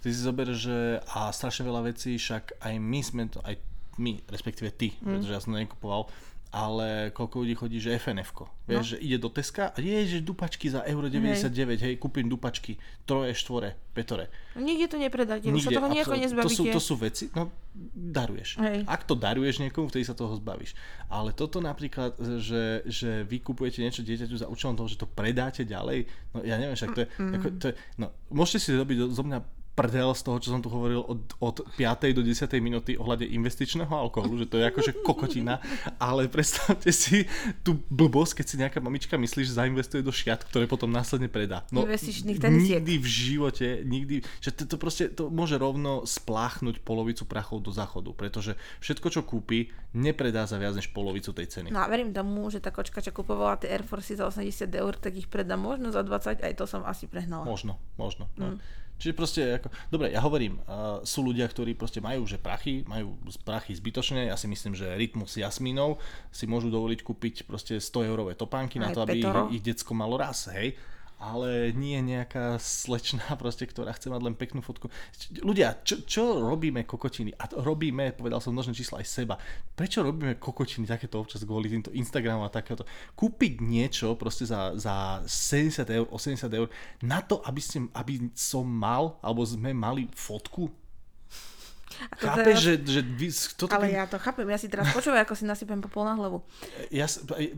Speaker 1: Ty si zober, že a strašne veľa vecí, však aj my sme to, aj my, respektíve ty, mm. pretože ja som to nekupoval, ale koľko ľudí chodí, že FNF-ko. Vieš, no. že ide do Teska a je, že dupačky za euro 99, hej, hej kúpim dupačky, troje, štvore, petore.
Speaker 2: Nikde to nepredáte, už sa toho nejako nezbavíte.
Speaker 1: To sú, to sú veci, no daruješ. Hej. Ak to daruješ niekomu, vtedy sa toho zbavíš. Ale toto napríklad, že, že vy kupujete niečo dieťaťu za účelom toho, že to predáte ďalej, no ja neviem, však to je, mm. ako, to je no, môžete si robiť zo mňa prdel z toho, čo som tu hovoril od, od 5. do 10. minúty ohľade investičného alkoholu, že to je akože kokotina, ale predstavte si tú blbosť, keď si nejaká mamička myslí, že zainvestuje do šiat, ktoré potom následne predá.
Speaker 2: No, nikdy
Speaker 1: v živote, nikdy, že to, to proste to môže rovno spláchnuť polovicu prachov do záchodu, pretože všetko, čo kúpi, nepredá za viac než polovicu tej ceny.
Speaker 2: No a verím tomu, že tá kočka, čo kupovala tie Air Force za 80 eur, tak ich predá možno za 20, aj to som asi prehnala.
Speaker 1: Možno, možno. No. Mm. Čiže proste ako, dobre, ja hovorím, uh, sú ľudia, ktorí proste majú že prachy, majú prachy zbytočné, ja si myslím, že Rytmus Jasminov si môžu dovoliť kúpiť proste 100 eurové topánky Aj na to, aby ich, ich decko malo raz, hej ale nie nejaká slečna proste, ktorá chce mať len peknú fotku. Ľudia, čo, čo robíme kokotiny? A to robíme, povedal som množné čísla aj seba. Prečo robíme kokotiny takéto občas kvôli týmto Instagramu a takéto? Kúpiť niečo proste za, za 70 eur, 80 eur na to, aby, ste, aby som mal, alebo sme mali fotku? Chápeš, teraz... že, že vy,
Speaker 2: toto Ale ja to chápem, ja si teraz počúvaj, ako si nasypem popol na hlavu.
Speaker 1: Ja,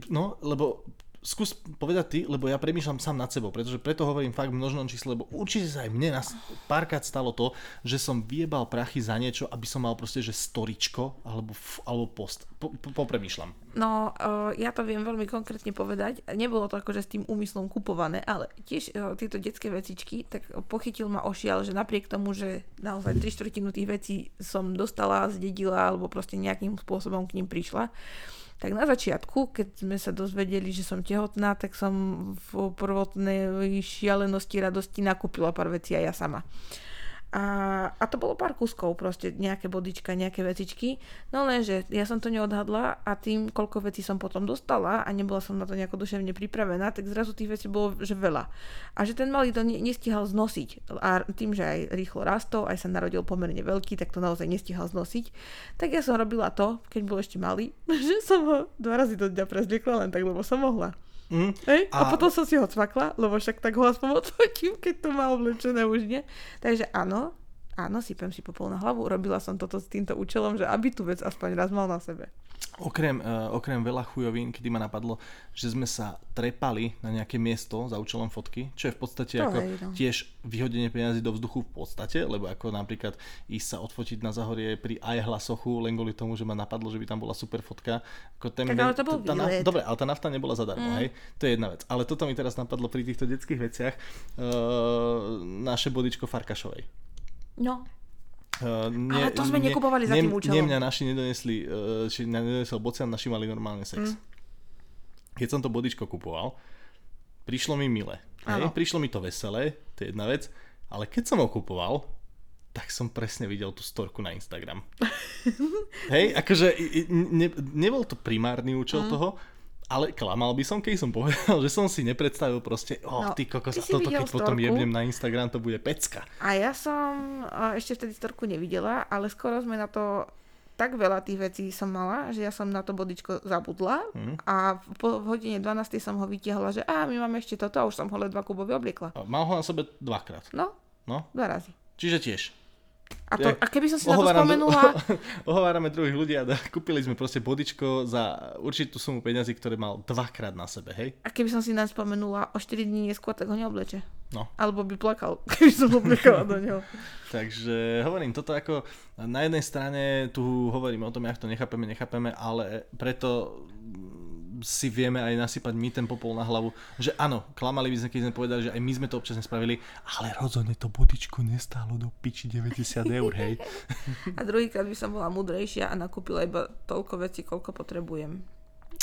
Speaker 1: no, lebo skús povedať ty, lebo ja premýšľam sám nad sebou, pretože preto hovorím fakt v množnom čísle, lebo určite sa aj mne nás párkrát stalo to, že som vyjebal prachy za niečo, aby som mal proste, že storičko alebo, alebo post. Po, po, popremýšľam.
Speaker 2: No, uh, ja to viem veľmi konkrétne povedať. Nebolo to akože s tým úmyslom kupované, ale tiež uh, tieto detské vecičky, tak pochytil ma ošial, že napriek tomu, že naozaj 3 štvrtinu tých vecí som dostala, zdedila alebo proste nejakým spôsobom k ním prišla, tak na začiatku, keď sme sa dozvedeli, že som tehotná, tak som v prvotnej šialenosti, radosti nakúpila pár vecí aj ja sama. A, a to bolo pár kuskov, proste nejaké bodička, nejaké vecičky. No lenže ja som to neodhadla a tým, koľko vecí som potom dostala a nebola som na to nejako duševne pripravená, tak zrazu tých vecí bolo že veľa. A že ten malý to ne, nestihal znosiť. A tým, že aj rýchlo rastol, aj sa narodil pomerne veľký, tak to naozaj nestihal znosiť. Tak ja som robila to, keď bol ešte malý, že som ho dva razy do dňa prezliekla len tak, lebo som mohla. Mm. Hej? A... a potom som si ho cvakla, lebo však tak ho aspoň odfotím, keď to má oblečené už nie. Takže áno, áno, sypem si popol na hlavu, robila som toto s týmto účelom, že aby tú vec aspoň raz mal na sebe.
Speaker 1: Okrem, uh, okrem veľa chujovín, kedy ma napadlo, že sme sa trepali na nejaké miesto za účelom fotky, čo je v podstate to ako hej, no. tiež vyhodenie peniazy do vzduchu v podstate, lebo ako napríklad ísť sa odfotiť na zahorie pri aj hlasochu, len kvôli tomu, že ma napadlo, že by tam bola super fotka. Ako ten
Speaker 2: tak ale to bol tá,
Speaker 1: tá, Dobre, ale tá nafta nebola zadarmo, mm. hej? To je jedna vec. Ale toto mi teraz napadlo pri týchto detských veciach. Uh, naše bodičko Farkašovej.
Speaker 2: No. Uh, nie, Ale to sme ne, nekupovali za tým účelom.
Speaker 1: Nie, mňa naši nedonesli, uh, či nedonesol bocian, naši mali normálne sex. Mm. Keď som to bodičko kupoval, prišlo mi milé. Hej? Prišlo mi to veselé, to je jedna vec, ale keď som ho kupoval, tak som presne videl tú storku na Instagram. Hej, akože ne, nebol to primárny účel mm. toho, ale klamal by som, keď som povedal, že som si nepredstavil proste, oh, no, ty kokos, ty toto keď storku? potom jebnem na Instagram, to bude pecka.
Speaker 2: A ja som ešte vtedy storku nevidela, ale skoro sme na to tak veľa tých vecí som mala, že ja som na to bodičko zabudla
Speaker 1: Mhm.
Speaker 2: a po hodine 12 som ho vytiahla, že a my máme ešte toto a už som ho ledva Kubovi obliekla.
Speaker 1: A Mal ho na sebe dvakrát.
Speaker 2: No,
Speaker 1: No,
Speaker 2: dva razy.
Speaker 1: čiže tiež.
Speaker 2: A, to, a keby som si na to spomenula,
Speaker 1: Ohovárame druhých ľudí a kúpili sme proste bodičko za určitú sumu peňazí, ktoré mal dvakrát na sebe, hej?
Speaker 2: a keby som si na spomenula o 4 dní neskôr, tak ho neobleče.
Speaker 1: No.
Speaker 2: Alebo by plakal, keby som obliekala do neho.
Speaker 1: Takže hovorím, toto ako na jednej strane tu hovoríme o tom, jak to nechápeme, nechápeme, ale preto si vieme aj nasypať my ten popol na hlavu, že áno, klamali by sme, keď sme povedali, že aj my sme to občas nespravili, ale rozhodne to bodičko nestálo do piči 90 eur, hej.
Speaker 2: A druhýkrát by som bola mudrejšia a nakúpila iba toľko vecí, koľko potrebujem.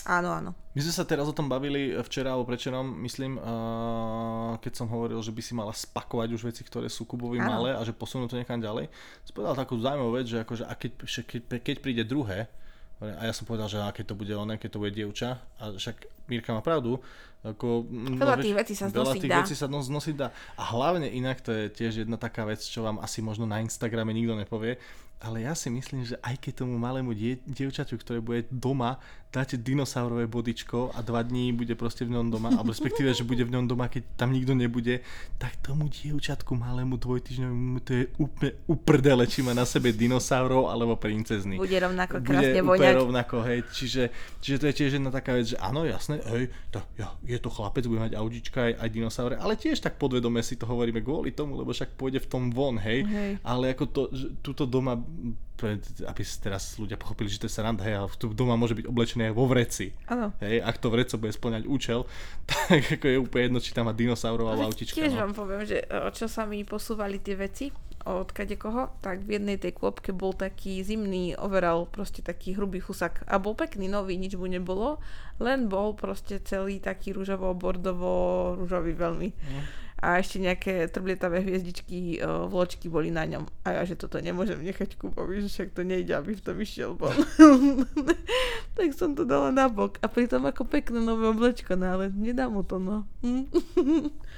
Speaker 2: Áno, áno.
Speaker 1: My sme sa teraz o tom bavili včera alebo prečerom, myslím, uh, keď som hovoril, že by si mala spakovať už veci, ktoré sú Kubovi malé a že posunú to niekam ďalej. Som povedal takú zaujímavú vec, že akože, a keď, keď, keď príde druhé, a ja som povedal, že a keď to bude ona, keď to bude dievča, a však Mirka má pravdu, ako, mm,
Speaker 2: Veľa
Speaker 1: vieš,
Speaker 2: tých vecí sa znosiť
Speaker 1: tých
Speaker 2: dá.
Speaker 1: vecí sa nos- znosiť dá. A hlavne inak, to je tiež jedna taká vec, čo vám asi možno na Instagrame nikto nepovie, ale ja si myslím, že aj keď tomu malému die, dievčaťu, ktoré bude doma, dáte dinosaurové bodičko a dva dní bude proste v ňom doma, alebo respektíve, že bude v ňom doma, keď tam nikto nebude, tak tomu dievčatku malému dvojtyžňovému to je úplne uprdele, či má na sebe dinosaurov alebo princezny.
Speaker 2: Bude rovnako
Speaker 1: Bude
Speaker 2: krásne voňať.
Speaker 1: rovnako, hej. Čiže, čiže to je tiež jedna taká vec, že áno, jasné, hej, to, ja, je to chlapec, bude mať audička aj, aj dinosaure, ale tiež tak podvedome si to hovoríme kvôli tomu, lebo však pôjde v tom von, hej.
Speaker 2: Hej.
Speaker 1: Ale ako to, že tuto doma, aby teraz ľudia pochopili, že to je sranda, hej, ale tu doma môže byť oblečený aj vo vreci.
Speaker 2: Áno.
Speaker 1: Hej, ak to vreco bude splňať účel, tak ako je úplne jedno, či tam má dinosaurov alebo
Speaker 2: Ale
Speaker 1: autička.
Speaker 2: Tiež
Speaker 1: no.
Speaker 2: vám poviem, že e, čo sa mi posúvali tie veci od kade koho, tak v jednej tej kôpke bol taký zimný overall, proste taký hrubý husak. A bol pekný, nový, nič mu nebolo, len bol proste celý taký rúžovo-bordovo, rúžový veľmi.
Speaker 1: No.
Speaker 2: A ešte nejaké trblietavé hviezdičky, e, vločky boli na ňom. A ja, že toto nemôžem nechať Kubovi, že však to nejde, aby v tom išiel von. tak som to dala na bok. A pritom ako pekné nové oblečko, no ale nedá mu to, no. Hm?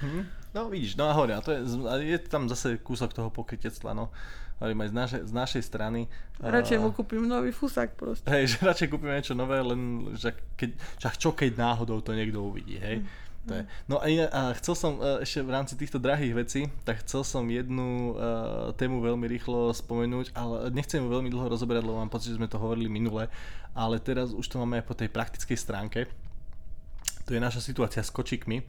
Speaker 1: Hm? No vidíš, no a hovorím, a to je, je tam zase kúsok toho pokrytectva, no. Hovorím aj z našej, z našej strany.
Speaker 2: Radšej mu kúpim nový fusák proste.
Speaker 1: Hej, že radšej kúpime niečo nové, len že keď, čo keď náhodou to niekto uvidí, hej. To je. No a, iné- a chcel som e, ešte v rámci týchto drahých vecí, tak chcel som jednu uh, tému veľmi rýchlo spomenúť, ale nechcem ju veľmi dlho rozoberať, lebo mám pocit, že sme to hovorili minule, ale teraz už to máme aj po tej praktickej stránke. To je naša situácia s kočikmi,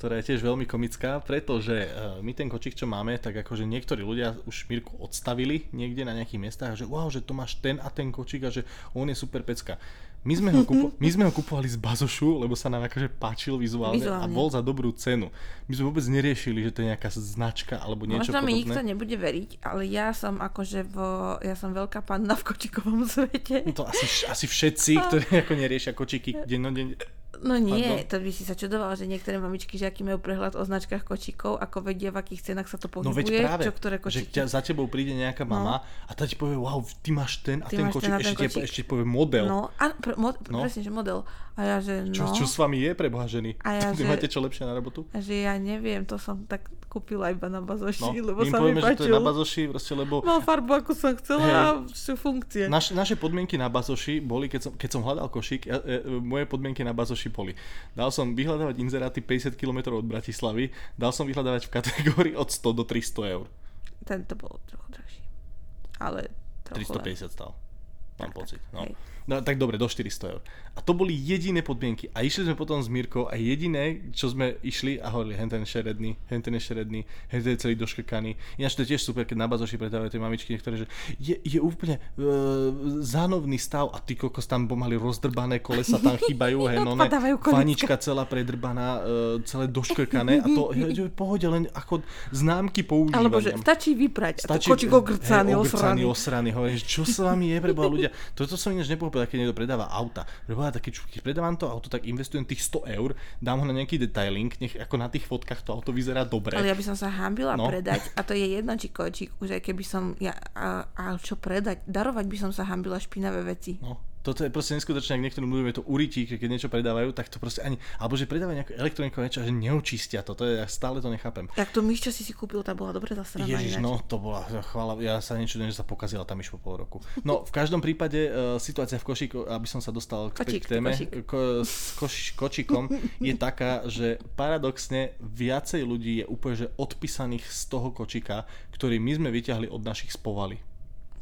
Speaker 1: ktorá je tiež veľmi komická, pretože uh, my ten kočik, čo máme, tak akože niektorí ľudia už Mirku odstavili niekde na nejakých miestach a že wow, že to máš ten a ten kočik a že on je super pecka. My sme, ho kupo- my sme ho kupovali z bazošu, lebo sa nám akože páčil vizuálne, a
Speaker 2: Vizuálne.
Speaker 1: bol za dobrú cenu. My sme vôbec neriešili, že to je nejaká značka alebo niečo
Speaker 2: Možno mi
Speaker 1: podobné.
Speaker 2: nikto nebude veriť, ale ja som akože v, ja som veľká panna v kočikovom svete.
Speaker 1: To asi, asi všetci, ktorí ako neriešia kočiky dennodenne.
Speaker 2: No nie,
Speaker 1: Pardon?
Speaker 2: to by si sa čudoval, že niektoré mamičky, že aký majú prehľad o značkách kočikov, ako vedia, v akých cenách sa to
Speaker 1: No
Speaker 2: pohybuje,
Speaker 1: veď práve,
Speaker 2: čo ktoré
Speaker 1: že
Speaker 2: kočiky.
Speaker 1: ťa, za tebou príde nejaká mama a tá ti povie, wow, ty máš ten a
Speaker 2: Ty
Speaker 1: ten kočik,
Speaker 2: ten ten
Speaker 1: ešte, ti,
Speaker 2: kočík.
Speaker 1: ešte ti povie model.
Speaker 2: No, a, pre, mod,
Speaker 1: No.
Speaker 2: presne, že model. A ja, že no,
Speaker 1: Čo, čo s vami je, preboha ženy?
Speaker 2: A ja, že-
Speaker 1: máte čo lepšie na robotu?
Speaker 2: a že ja neviem, to som tak kúpila iba na bazoši,
Speaker 1: No,
Speaker 2: lebo sa mi
Speaker 1: povieme, že to je
Speaker 2: páčil.
Speaker 1: na bazoši, proste, lebo
Speaker 2: Mal farbu, ako som chcela
Speaker 1: Hej.
Speaker 2: a funkcie.
Speaker 1: naš, naše podmienky na bazoši boli, keď som, keď som hľadal košík, ja, e, e, moje podmienky na bazoši boli. Dal som vyhľadávať inzeráty 50 km od Bratislavy, dal som vyhľadávať v kategórii od 100 do 300 eur.
Speaker 2: Tento bol trochu drahší. Ale trochu len.
Speaker 1: 350 stal. Mám
Speaker 2: Tak,
Speaker 1: pocit.
Speaker 2: tak,
Speaker 1: No.
Speaker 2: hej.
Speaker 1: no tak dobre, do 400 eur. A to boli jediné podmienky. A išli sme potom s Mirkou a jediné, čo sme išli a hovorili, hen ten šeredný, hen ten je šeredný, hen ten je celý doškrkaný. Ináč to je tiež super, keď na bazoši predávajú tie mamičky niektoré, že je, je úplne uh, zánovný stav a ty kokos tam pomaly rozdrbané kolesa tam chýbajú, hen, no ne, fanička celá predrbaná, uh, celé doškrkané a to je, je pohode, len ako známky používania.
Speaker 2: Alebo že stačí vyprať.
Speaker 1: Stačí,
Speaker 2: a to kočík ogrcaný, osraný.
Speaker 1: osraný. Čo sa vami je, preboha ľudia. Toto som ináč nepochopil, keď niekto predáva auta. Preboha, taký, čo- keď predávam to auto, tak investujem tých 100 eur, dám ho na nejaký detailing, nech ako na tých fotkách to auto vyzerá dobre.
Speaker 2: Ale ja by som sa hambila
Speaker 1: No.
Speaker 2: no. predať a to je jedno či kočík, už aj keby som, ja, a, a čo predať, darovať by som sa hambila špinavé veci.
Speaker 1: No, toto je proste neskutočné, ak niektorým ľuďom je to urytí, keď niečo predávajú, tak to proste ani, alebo že predávajú nejakú elektroniku niečo, že neočistia to, to je, ja stále to nechápem.
Speaker 2: Tak to myš, čo si si kúpil, tá bola dobre zasraná.
Speaker 1: Ježiš, no to bola, chvála, ja sa niečo, že sa pokazila tam myš po pol roku. No v každom prípade uh, situácia v košíku, aby som sa dostal k,
Speaker 2: Kočík,
Speaker 1: k téme,
Speaker 2: košík.
Speaker 1: ko, s koš, kočikom, je taká, že paradoxne viacej ľudí je úplne že odpísaných z toho kočika, ktorý my sme vyťahli od našich spovali.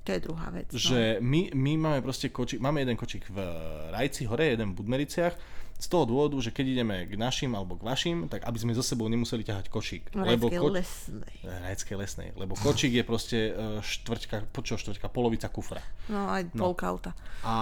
Speaker 2: To je druhá vec. No.
Speaker 1: Že my, my máme proste kočík, máme jeden kočík v Rajci hore, jeden v Budmericiach, z toho dôvodu, že keď ideme k našim alebo k vašim, tak aby sme so sebou nemuseli ťahať kočík.
Speaker 2: No,
Speaker 1: lebo ko-
Speaker 2: lesnej.
Speaker 1: Rajskej lesnej, lebo kočík je proste e, štvrťka, počo štvrťka, polovica kufra.
Speaker 2: No aj
Speaker 1: No.
Speaker 2: polka auta.
Speaker 1: A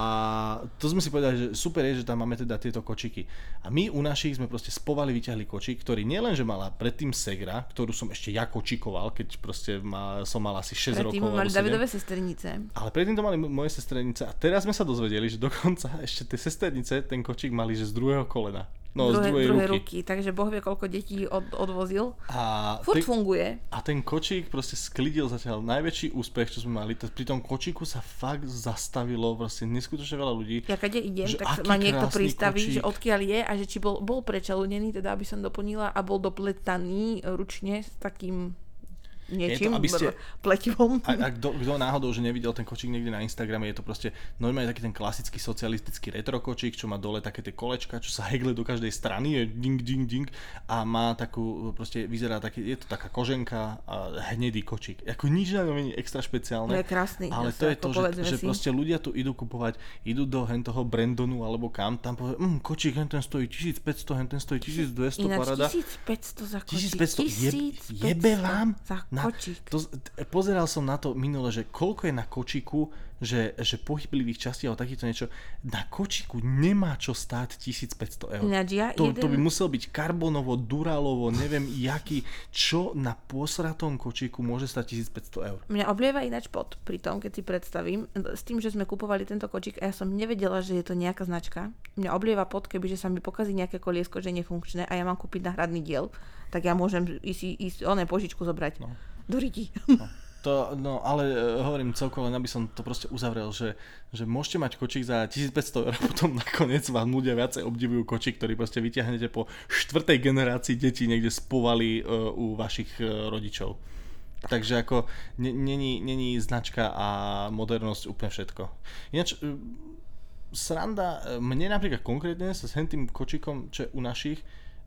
Speaker 1: to sme si povedali, že super je, že tam máme teda tieto kočiky. A my u našich sme proste spovali vyťahli kočík, ktorý nielen, že mala predtým Segra, ktorú som ešte ja kočikoval, keď proste ma, som mal asi 6
Speaker 2: Predtým
Speaker 1: rokov.
Speaker 2: mali
Speaker 1: alebo 7.
Speaker 2: Davidové sesternice.
Speaker 1: Ale predtým to mali moje sestrenice a teraz sme sa dozvedeli, že dokonca ešte tie sesternice ten kočík mali že z druhého kolena. No, z
Speaker 2: druhé,
Speaker 1: druhej
Speaker 2: druhé
Speaker 1: ruky.
Speaker 2: ruky. Takže Boh vie, koľko detí od, odvozil.
Speaker 1: A,
Speaker 2: Furt
Speaker 1: ten,
Speaker 2: funguje.
Speaker 1: a ten kočík proste sklidil zatiaľ najväčší úspech, čo sme mali. To, pri tom kočíku sa fakt zastavilo proste neskutočne veľa ľudí.
Speaker 2: Ja keď idem,
Speaker 1: Že
Speaker 2: tak ma niekto pristaví,
Speaker 1: kočík.
Speaker 2: že odkiaľ je a že či bol, bol prečalunený, teda aby som doplnila, a bol dopletaný ručne s takým niečím,
Speaker 1: aby ste-
Speaker 2: pletivom.
Speaker 1: A, a kto, kto náhodou, že nevidel ten kočík niekde na Instagrame, je to proste normálne taký ten klasický socialistický retro kočík, čo má dole také tie kolečka, čo sa hegle do každej strany, je ding, ding, ding a má takú, proste vyzerá taký, je to taká koženka a hnedý kočík. Ako nič na je extra špeciálne.
Speaker 2: No je krásny,
Speaker 1: Ale to je to, že, že
Speaker 2: si.
Speaker 1: proste ľudia tu idú kupovať, idú do hen toho Brandonu alebo kam, tam povie, mm, kočík, hen ten stojí 1500, hen ten stojí 1200,
Speaker 2: Ináč
Speaker 1: parada.
Speaker 2: 1500 za kočík.
Speaker 1: 1500 jeb-
Speaker 2: 1500
Speaker 1: jebe vám
Speaker 2: Za
Speaker 1: na,
Speaker 2: kočík.
Speaker 1: to, pozeral som na to minule, že koľko je na kočiku, že, že pohyblivých častí alebo takýto niečo. Na kočiku nemá čo stáť 1500 eur.
Speaker 2: Ja
Speaker 1: To,
Speaker 2: jeden...
Speaker 1: to by musel byť karbonovo, duralovo, neviem jaký, čo na posratom kočiku môže stať 1500 eur.
Speaker 2: Mňa oblieva ináč pod pri tom, keď si predstavím, s tým, že sme kupovali tento kočík a ja som nevedela, že je to nejaká značka. Mňa oblieva pod, kebyže sa mi pokazí nejaké koliesko, že je nefunkčné a ja mám kúpiť náhradný diel, tak ja môžem ísť, ísť oné požičku zobrať.
Speaker 1: No.
Speaker 2: Do ryti.
Speaker 1: To, no ale e, hovorím celkovo, aby som to proste uzavrel, že, že môžete mať kočík za 1500 eur a potom nakoniec vám ľudia viacej obdivujú kočík, ktorý proste vyťahnete po štvrtej generácii detí niekde spovali uh, u vašich uh, rodičov. Takže ako ne- není, není značka a modernosť úplne všetko. Ináč, e, sranda, e, mne napríklad konkrétne sa s tým kočikom, čo je u našich,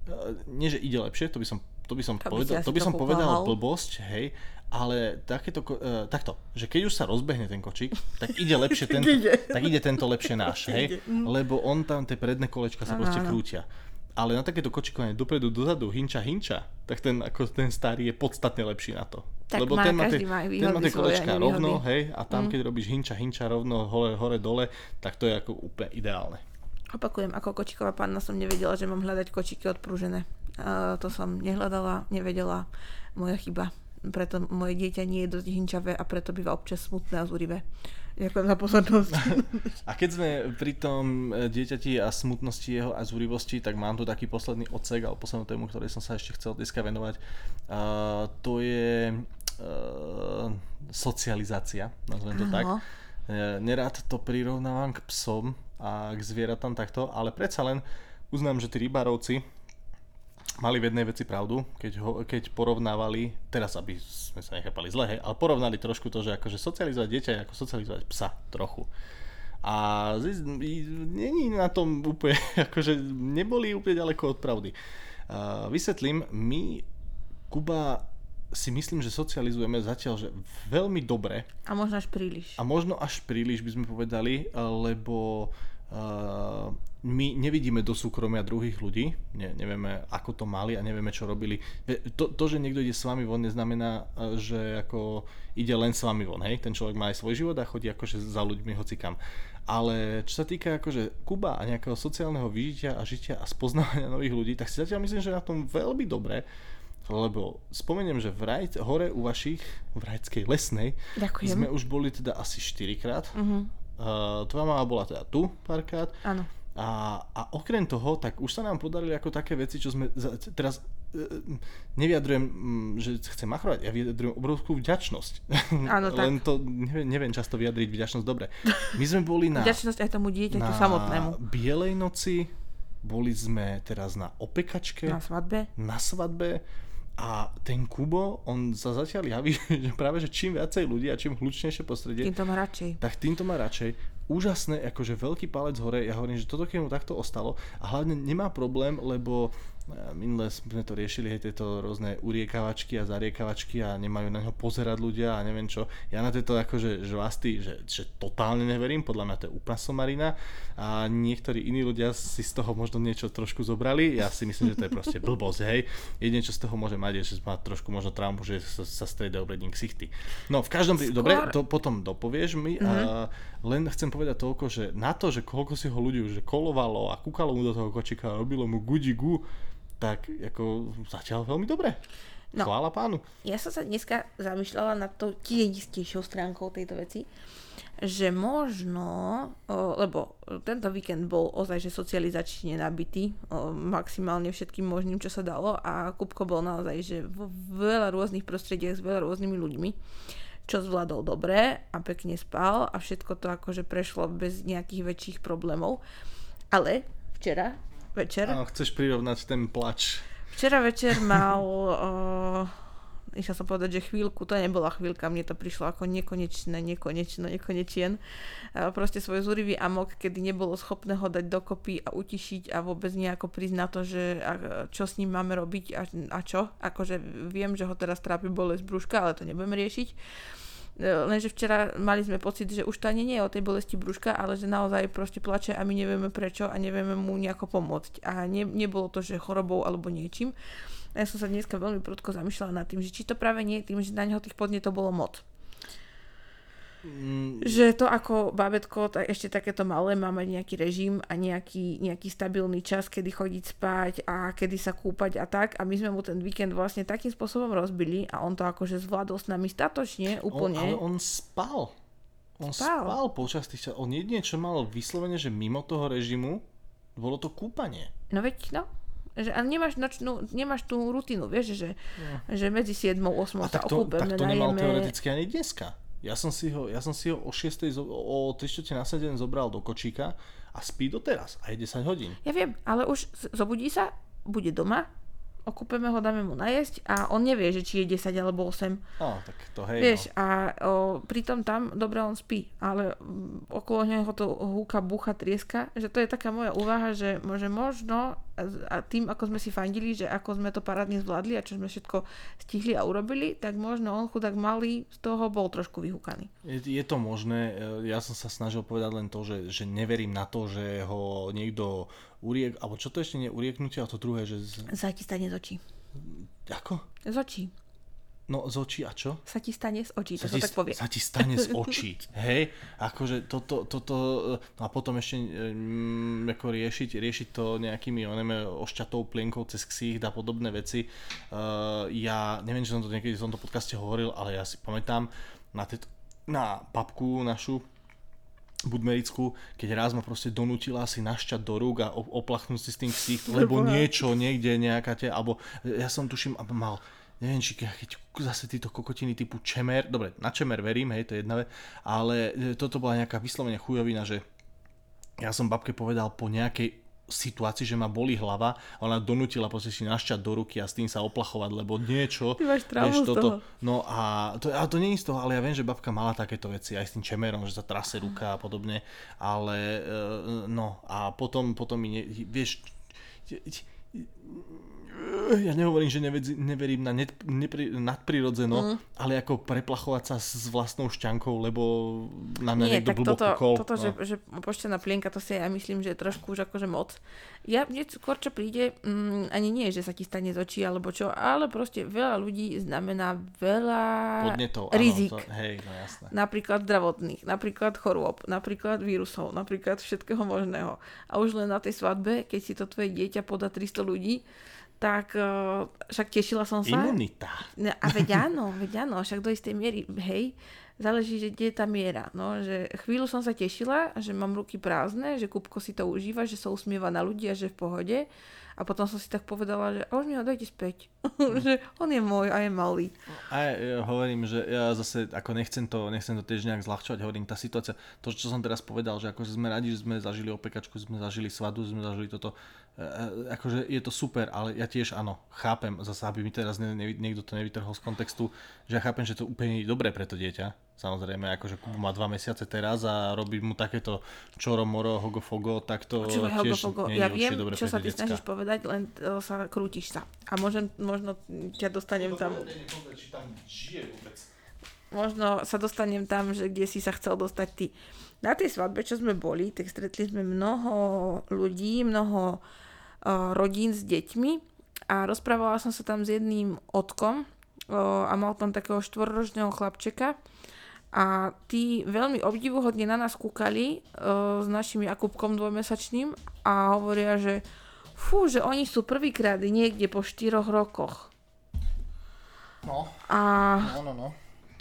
Speaker 1: e, nie že ide lepšie, to by som, to by som
Speaker 2: To by si
Speaker 1: povedal, to by som povedal blbosť, hej, ale takéto, e, takto, že keď už sa rozbehne ten kočík, tak ide lepšie tento,
Speaker 2: ide.
Speaker 1: tak ide tento lepšie náš, hej,
Speaker 2: mm.
Speaker 1: lebo on tam, tie predné kolečka sa
Speaker 2: Áno,
Speaker 1: proste krútia. Ale na takéto kočikovanie dopredu, dozadu, hinča, hinča, tak ten, ako ten starý je podstatne lepší na to.
Speaker 2: Tak
Speaker 1: Lebo
Speaker 2: má-
Speaker 1: ten má, tie, ten má tie kolečka rovno, hej, a tam
Speaker 2: Mm.
Speaker 1: keď robíš hinča, hinča rovno, hore, hore, dole, tak to je ako úplne ideálne.
Speaker 2: Opakujem, ako kočiková panna som nevedela, že mám hľadať kočiky odprúžené. Uh, to som nehľadala, nevedela. Moja chyba. Preto moje dieťa nie je dosť hinčavé a preto býva občas smutné a zúrivé. Ďakujem za pozornosť.
Speaker 1: A keď sme pri tom e, dieťati a smutnosti jeho a zúrivosti, tak mám tu taký posledný odsek, alebo poslednú tému, ktorej som sa ešte chcel dneska venovať. Uh, to je uh, socializácia, nazvem to tak.
Speaker 2: Áno.
Speaker 1: E, Nerád to prirovnávam k psom a k zvieratám takto, ale predsa len uznám, že tí rybárovci mali v jednej veci pravdu, keď, ho, keď porovnávali, teraz aby sme sa nechápali zle, hej, ale porovnali trošku to, že akože socializovať dieťa je ako socializovať psa trochu. A není na tom úplne, akože neboli úplne ďaleko od pravdy. Uh, vysvetlím, my, Kuba, si myslím, že socializujeme zatiaľ, že veľmi dobre,
Speaker 2: A možno až príliš.
Speaker 1: a možno až príliš by sme povedali, lebo uh, my nevidíme do súkromia druhých ľudí, ne, nevieme ako to mali a nevieme čo robili. Ve- To, to, že niekto ide s vami von, neznamená, uh, že ako ide len s vami von, hej? Ten človek má aj svoj život a chodí akože za ľuďmi hocikam. Ale čo sa týka akože Kuba a nejakého sociálneho vyžitia a žitia a spoznávania nových ľudí, tak si zatiaľ myslím, že na tom veľmi dobre, lebo spomeniem, že v Rajc, hore u vašich, v Rajckej lesnej,
Speaker 2: Ďakujem.
Speaker 1: sme už boli teda asi 4 krát.
Speaker 2: Mhm.
Speaker 1: Uh, tvoja mama bola teda tu párkrát.
Speaker 2: Áno.
Speaker 1: A, a okrem toho, tak už sa nám podarili ako také veci, čo sme za, teraz e, nevyjadrujem, mm, že chcem machrovať, ja vyjadrujem obrovskú vďačnosť.
Speaker 2: Áno, tak.
Speaker 1: Len to neviem, neviem často vyjadriť vďačnosť dobre. My sme boli na,
Speaker 2: Vďačnosť aj tomu dieťaťu
Speaker 1: na
Speaker 2: samotnému.
Speaker 1: Bielej noci, boli sme teraz na opekačke,
Speaker 2: Na svadbe.
Speaker 1: na svadbe a ten Kubo, on sa zatiaľ javí, že práve, že čím viacej ľudí a čím hlučnejšie prostredie,
Speaker 2: Tým to má radšej.
Speaker 1: tak týmto má radšej. Úžasné, akože veľký palec hore, ja hovorím, že toto keď mu takto ostalo a hlavne nemá problém, lebo e, minule sme to riešili, hej, tieto rôzne uriekavačky a zariekavačky a nemajú na ňo pozerať ľudia a neviem čo. Ja na tieto akože žvasty, že, že totálne neverím, podľa mňa to je úplná somarina a niektorí iní ľudia si z toho možno niečo trošku zobrali, ja si myslím, že to je proste blbosť, hej. Jedine, čo z toho môže mať, je, že má trošku možno traumu, že sa, sa striedajú obledník ksichty. No v každom prípade, dobre, to potom dopovieš mi, a len chcem povedať toľko, že na to, že koľko si ho ľudí už kolovalo a kúkalo mu do toho kočika a robilo mu gudi gu, tak ako zatiaľ veľmi dobre.
Speaker 2: No.
Speaker 1: Chvála pánu.
Speaker 2: Ja som sa dneska zamýšľala nad tou tienistejšou stránkou tejto veci, že možno, lebo tento víkend bol ozaj že socializačne nabitý, maximálne všetkým možným, čo sa dalo a Kupko bol naozaj že vo veľa rôznych prostrediach s veľa rôznymi ľuďmi, čo zvládol dobre a pekne spal a všetko to akože prešlo bez nejakých väčších problémov. Ale včera večer
Speaker 1: Áno, chceš prirovnať ten plač.
Speaker 2: Včera večer mal, uh, išla som povedať, že chvíľku, to nebola chvíľka, mne to prišlo ako nekonečné, nekonečno, nekonečien. Proste svoj zúrivý amok, kedy nebolo schopné ho dať dokopy a utišiť a vôbec nejako prísť na to, že a, čo s ním máme robiť a, a čo. Akože viem, že ho teraz trápi bolesť brúška, ale to nebudem riešiť. E, Lenže včera mali sme pocit, že už to ani nie je o tej bolesti brúška, ale že naozaj proste plače a my nevieme prečo a nevieme mu nejako pomôcť. A ne, nebolo to, že chorobou alebo niečím. Ja som sa dneska veľmi prudko zamýšľala nad tým, že či to práve nie je tým, že na neho tých podnetov bolo moc.
Speaker 1: Mm,
Speaker 2: Že to ako bábetko, tak ešte takéto malé, má mať nejaký režim a nejaký, nejaký stabilný čas, kedy chodiť spať a kedy sa kúpať a tak. A my sme mu ten víkend vlastne takým spôsobom rozbili a on to akože zvládol s nami statočne úplne.
Speaker 1: On, ale on spal. On spal,
Speaker 2: Spal.
Speaker 1: spal počas tých čas. On jedine, čo mal vyslovene, že mimo toho režimu, bolo to kúpanie.
Speaker 2: No veď, no. Že, ale nemáš, nočnú, nemáš tú rutinu, vieš, že, že medzi 7 a 8
Speaker 1: A
Speaker 2: sa
Speaker 1: tak to,
Speaker 2: okúpeme,
Speaker 1: tak to nemal
Speaker 2: najeme.
Speaker 1: teoreticky ani dneska. Ja som si ho, ja som si ho o 6. zo- o 3 čtvrte na 7 zobral do kočíka a spí doteraz. A je 10 hodín.
Speaker 2: Ja viem, ale už zobudí sa, bude doma, okúpeme ho, dáme mu najesť a on nevie, že či je 10 alebo 8.
Speaker 1: No, tak to hej.
Speaker 2: Vieš,
Speaker 1: no.
Speaker 2: a o, pritom tam, dobre, on spí, ale mm, okolo neho to húka, bucha, trieska, že to je taká moja úvaha, že môže možno, a, a tým, ako sme si fandili, že ako sme to parádne zvládli a čo sme všetko stihli a urobili, tak možno on chudák malý z toho bol trošku vyhúkaný.
Speaker 1: Je, je to možné, e, ja som sa snažil povedať len to, že, že neverím na to, že ho niekto uriek, alebo čo to ešte nie urieknutie, a to druhé, že z,
Speaker 2: Sa ti stane z očí.
Speaker 1: ako?
Speaker 2: Z očí.
Speaker 1: No z očí a čo?
Speaker 2: Sa ti stane z očí, to
Speaker 1: sa
Speaker 2: sa tak povie.
Speaker 1: sa ti stane z očí, hej? Akože toto, toto, no a potom ešte mm, ako riešiť, riešiť to nejakými oneme ošťatou plienkou cez ksích a podobné veci. Uh, ja neviem, či som to niekedy v tomto podcaste hovoril, ale ja si pamätám na, tieto, na papku našu, Budmerickú, keď raz ma proste donútila si našťať do rúk a oplachnúť si s tým ksích, lebo niečo niekde nejaká te, alebo ja som tuším, mal neviem, či ke- keď zase títo kokotiny typu čemer, dobre, na čemer verím, hej, to je jedna vec, ale e, toto bola nejaká vyslovene chujovina, že ja som babke povedal po nejakej situácii, že ma boli hlava a ona donútila proste si našťať do ruky a s tým sa oplachovať, lebo niečo...
Speaker 2: Ty máš z toho.
Speaker 1: No a to, a to nie je z toho, ale ja viem, že babka mala takéto veci aj s tým čemerom, že sa trase ruka a podobne, ale e, no a potom, potom mi, ne, vieš, ja nehovorím, že nevedzi, neverím na net, nepri, nadprirodzeno, mm. ale ako preplachovať sa s vlastnou šťankou, lebo na mňa
Speaker 2: Nie,
Speaker 1: niekto blbo
Speaker 2: toto,
Speaker 1: kúkol.
Speaker 2: toto
Speaker 1: no.
Speaker 2: že, že poštená plienka, to si ja myslím, že je trošku už akože moc. Ja mne skôr čo príde, mm, ani nie, že sa ti stane z očí alebo čo, ale proste veľa ľudí znamená veľa
Speaker 1: Podnetov, áno,
Speaker 2: rizik.
Speaker 1: To, hej, no jasné.
Speaker 2: Napríklad zdravotných, napríklad chorôb, napríklad vírusov, napríklad všetkého možného. A už len na tej svadbe, keď si to tvoje dieťa podá 300 ľudí, tak uh, však tešila som sa.
Speaker 1: Imunita.
Speaker 2: A veď áno, veď áno, však do istej miery, hej, záleží, že kde je tá miera. No, že chvíľu som sa tešila, že mám ruky prázdne, že Kupko si to užíva, že sa usmieva na ľudí a že v pohode. A potom som si tak povedala, že už mi ho dajte späť. že on je môj a je malý.
Speaker 1: A ja, hovorím, že ja zase ako nechcem to, nechcem to tiež nejak zľahčovať, hovorím, tá situácia, to, čo som teraz povedal, že akože sme radi, že sme zažili opekačku, sme zažili svadu, sme zažili toto, akože je to super, ale ja tiež áno, chápem, zase aby mi teraz niekto to nevytrhol z kontextu, že ja chápem, že to úplne je dobré pre to dieťa, Samozrejme, akože Kubu má dva mesiace teraz a robí mu takéto čoro, moro, hogofogo, tak to Počúvaj, tiež hogofogo. nie je
Speaker 2: ja viem, dobre čo sa ty snažíš povedať, len uh, sa krútiš sa. A môžem, možno ťa dostanem tam... Možno sa dostanem tam, že kde si sa chcel dostať ty. Na tej svadbe, čo sme boli, tak stretli sme mnoho ľudí, mnoho uh, rodín s deťmi a rozprávala som sa tam s jedným otkom uh, a mal tam takého štvorročného chlapčeka a tí veľmi obdivuhodne na nás kúkali uh, s našim Jakubkom dvojmesačným a hovoria, že fú, že oni sú prvýkrát niekde po štyroch rokoch.
Speaker 1: No.
Speaker 2: A
Speaker 1: no, no, no.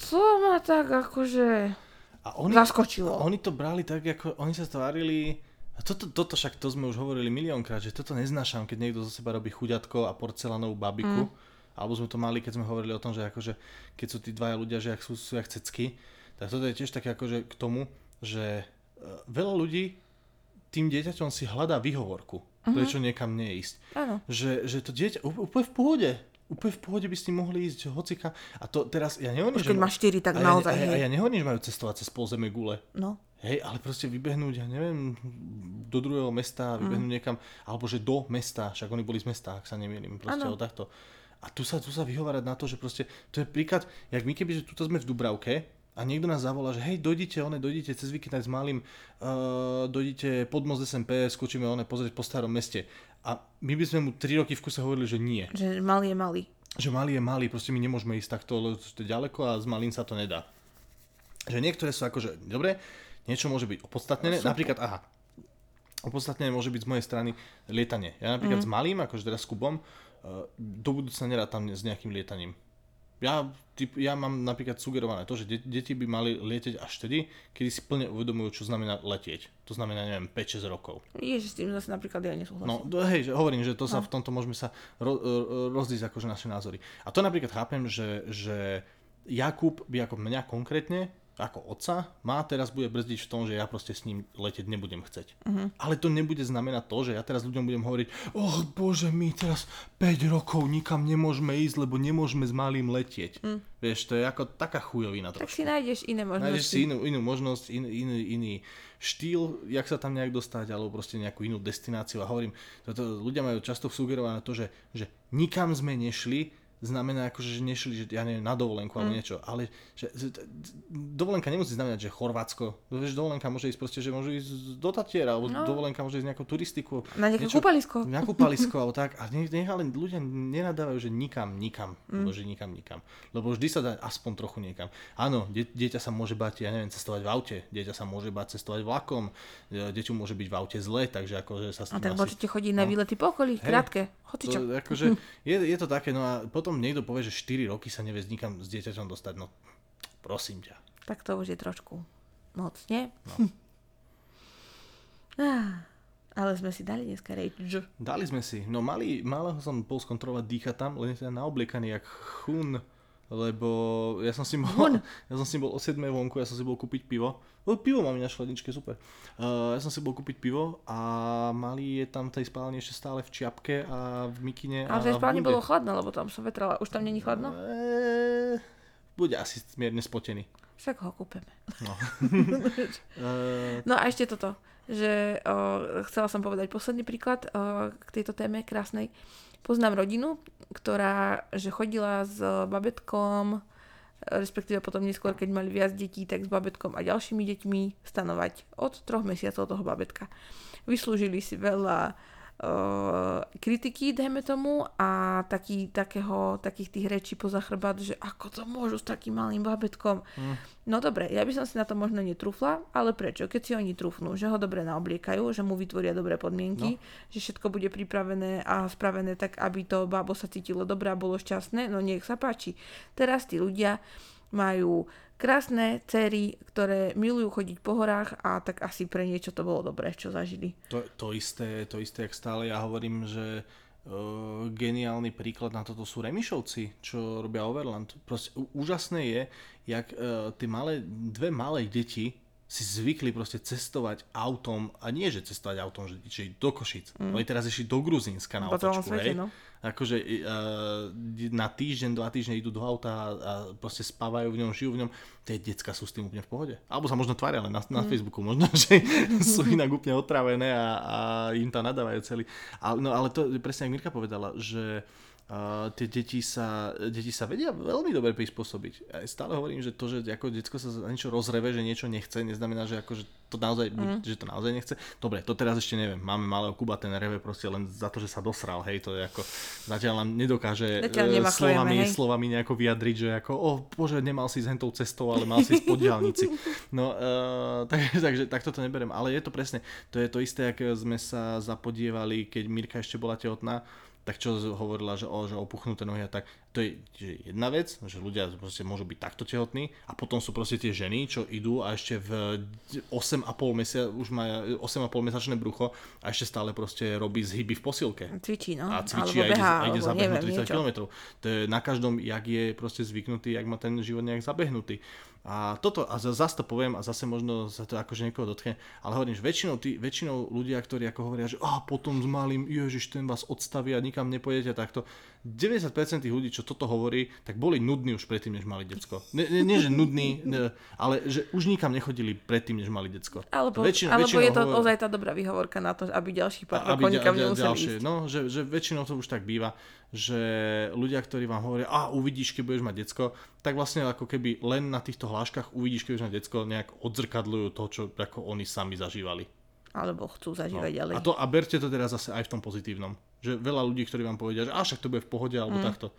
Speaker 2: To ma tak akože a oni, zaskočilo.
Speaker 1: A oni to brali tak, ako oni sa tvárili... A toto, toto však to sme už hovorili miliónkrát, že toto neznášam, keď niekto zo seba robí chuďatko a porcelánovú babiku. Mm. Alebo sme to mali, keď sme hovorili o tom, že akože, keď sú tí dvaja ľudia, že ak sú, sú jak cecky, tak toto je tiež také akože k tomu, že e, veľa ľudí tým dieťaťom si hľadá výhovorku, uh-huh. prečo niekam neísť.
Speaker 2: Áno.
Speaker 1: Že, že to dieťa úplne v pohode, úplne v pohode by ste mohli ísť hocika. A to teraz, ja nehovorím,
Speaker 2: Už keď má 4, tak a naozaj.
Speaker 1: Ja, a, a ja nehovorím, že majú cestovať cez polzeme gule.
Speaker 2: No.
Speaker 1: Hej, ale proste vybehnúť, ja neviem, do druhého mesta, vybehnúť mm. niekam, alebo že do mesta, však oni boli z mesta, ak sa nemýlim, proste ano. takto. A tu sa, tu sa vyhovárať na to, že proste, to je príklad, jak my keby, že tuto sme v Dubravke, a niekto nás zavolá, že hej, dojdite, one, dojdite cez víkend aj s malým, uh, dojdite pod most SMP, skočíme one pozrieť po starom meste. A my by sme mu 3 roky v kuse hovorili, že nie.
Speaker 2: Že malý je malý.
Speaker 1: Že malý je malý, proste my nemôžeme ísť takto, lebo to je ďaleko a s malým sa to nedá. Že niektoré sú akože, dobre, niečo môže byť opodstatnené, no, napríklad, aha, opodstatnené môže byť z mojej strany lietanie. Ja napríklad mm. s malým, akože teraz s Kubom, uh, do budúcna nerátam s nejakým lietaním ja, typ, ja mám napríklad sugerované to, že de- deti by mali lieteť až vtedy, kedy si plne uvedomujú, čo znamená letieť. To znamená, neviem, 5-6 rokov.
Speaker 2: Ježiš, s tým zase napríklad ja nesúhlasím.
Speaker 1: No, hej, že hovorím, že to sa no. v tomto môžeme sa ro- rozdísť akože naše názory. A to napríklad chápem, že, že Jakub by ako mňa konkrétne ako otca má teraz bude brzdiť v tom, že ja proste s ním letieť nebudem chceť. Uh-huh. Ale to nebude znamenať to, že ja teraz ľuďom budem hovoriť, oh bože, my teraz 5 rokov nikam nemôžeme ísť, lebo nemôžeme s malým letieť. Uh-huh. Vieš, to je ako taká chujovina trošku.
Speaker 2: Tak si nájdeš iné možnosti.
Speaker 1: Nájdeš si inú, inú možnosť, in, iný, iný štýl, jak sa tam nejak dostať, alebo proste nejakú inú destináciu. A hovorím, toto, ľudia majú často sugerované to, že, že nikam sme nešli, znamená akože, že nešli, že ja neviem, na dovolenku mm. alebo niečo, ale že, dovolenka nemusí znamenať, že Chorvátsko, vieš, dovolenka môže ísť proste, že môže ísť do Tatiera, alebo no. dovolenka môže ísť nejakú turistiku.
Speaker 2: Na nejaké niečo, kúpalisko.
Speaker 1: Na kúpalisko, alebo tak. A nech, nech ale ľudia nenadávajú, že nikam, nikam, mm. alebo že nikam, nikam. Lebo vždy sa dá aspoň trochu niekam. Áno, die, dieťa sa môže bať, ja neviem, cestovať v aute, dieťa sa môže bať cestovať vlakom, e, dieťu môže byť v aute zle, takže akože sa
Speaker 2: A tak asi... môžete chodiť na no. výlety po okolí, krátke.
Speaker 1: To, akože, je, je to také, no a potom niekto povie, že 4 roky sa nevie nikam s dieťaťom dostať, no prosím ťa.
Speaker 2: Tak to už je trošku moc, nie? No. ale sme si dali dneska rage.
Speaker 1: Dali sme si. No malý, malého som bol skontrolovať dýchať tam, len sa naobliekaný jak chun lebo ja som si bol, ja som si bol o 7 vonku, ja som si bol kúpiť pivo. No, pivo mám na šladničke, super. Uh, ja som si bol kúpiť pivo a malý je tam tej spálni ešte stále v čiapke a v mikine.
Speaker 2: Ale v tej spálni bolo chladno, lebo tam som vetrala. Už tam není chladno?
Speaker 1: Uh, bude asi mierne spotený.
Speaker 2: Však ho kúpeme. No. no a ešte toto, že uh, chcela som povedať posledný príklad uh, k tejto téme krásnej. Poznám rodinu, ktorá že chodila s babetkom, respektíve potom neskôr, keď mali viac detí, tak s babetkom a ďalšími deťmi stanovať od troch mesiacov toho babetka. Vyslúžili si veľa kritiky, dajme tomu, a taký, takého, takých tých rečí poza chrbát, že ako to môžu s takým malým babetkom. Mm. No dobre, ja by som si na to možno netrúfla, ale prečo? Keď si oni trúfnú, že ho dobre naobliekajú, že mu vytvoria dobré podmienky, no. že všetko bude pripravené a spravené tak, aby to babo sa cítilo dobre a bolo šťastné, no nech sa páči. Teraz tí ľudia majú krásne cery, ktoré milujú chodiť po horách a tak asi pre niečo to bolo dobré, čo zažili.
Speaker 1: To, to isté, to isté, jak stále ja hovorím, že uh, geniálny príklad na toto sú Remišovci, čo robia Overland. Proste úžasné je, jak uh, tie malé, dve malé deti si zvykli proste cestovať autom, a nie že cestovať autom, že, že do Košic. Mm. Oni teraz išli do Gruzínska na otočku, svete, no. Akože uh, na týždeň, dva týždne idú do auta a, a proste spávajú v ňom, žijú v ňom. Tie decka sú s tým úplne v pohode. Alebo sa možno tvária, ale na, na mm. Facebooku možno, že sú inak úplne otravené a, a im tam nadávajú celý. Ale, no ale to presne, ako Mirka povedala, že uh, Uh, tie deti sa, deti sa vedia veľmi dobre prispôsobiť. Ja stále hovorím, že to, že ako detsko sa za niečo rozreve, že niečo nechce, neznamená, že, ako, že to naozaj, mm. že to naozaj nechce. Dobre, to teraz ešte neviem. Máme malého Kuba, ten reve proste len za to, že sa dosral, hej, to je ako, zatiaľ nám nedokáže zatiaľ slovami, hej. slovami nejako vyjadriť, že ako, oh bože, nemal si s hentou cestou, ale mal si ísť po diálnici. No, uh, tak, takže takto to neberiem, ale je to presne, to je to isté, ako sme sa zapodievali, keď Mirka ešte bola tehotná, tak čo hovorila, že, o, že opuchnuté nohy a tak, to je jedna vec, že ľudia proste môžu byť takto tehotní a potom sú proste tie ženy, čo idú a ešte v 8,5 mesiac, už má 8,5 mesačné brucho a ešte stále proste robí zhyby v posilke.
Speaker 2: Cvičí, no.
Speaker 1: A cvičí a ide, beha, a ide zabehnúť 30 km. To je na každom, jak je proste zvyknutý, jak má ten život nejak zabehnutý. A toto, a zase to poviem a zase možno sa to akože niekoho dotkne, ale hovorím, že väčšinou, tí, väčšinou ľudia, ktorí ako hovoria, že a potom s malým, ježiš, ten vás odstaví a nikam nepôjdete takto. 90% tých ľudí, čo toto hovorí, tak boli nudní už predtým, než mali decko. Nie, nie, nie že nudní, ne, ale že už nikam nechodili predtým, než mali decko.
Speaker 2: Alebo, väčšinou, alebo je to hovor... ozaj tá dobrá výhovorka na to, aby ďalších pár rokov nikam nemuseli ďalšie, ísť.
Speaker 1: No, že, že väčšinou to už tak býva že ľudia, ktorí vám hovoria, a uvidíš, keď budeš mať decko, tak vlastne ako keby len na týchto hláškach uvidíš, keď budeš mať decko, nejak odzrkadľujú to, čo ako oni sami zažívali.
Speaker 2: Alebo chcú zažívať no. ďalej.
Speaker 1: A, to, a berte to teraz zase aj v tom pozitívnom. Že veľa ľudí, ktorí vám povedia, že a však to bude v pohode, alebo mm. takto.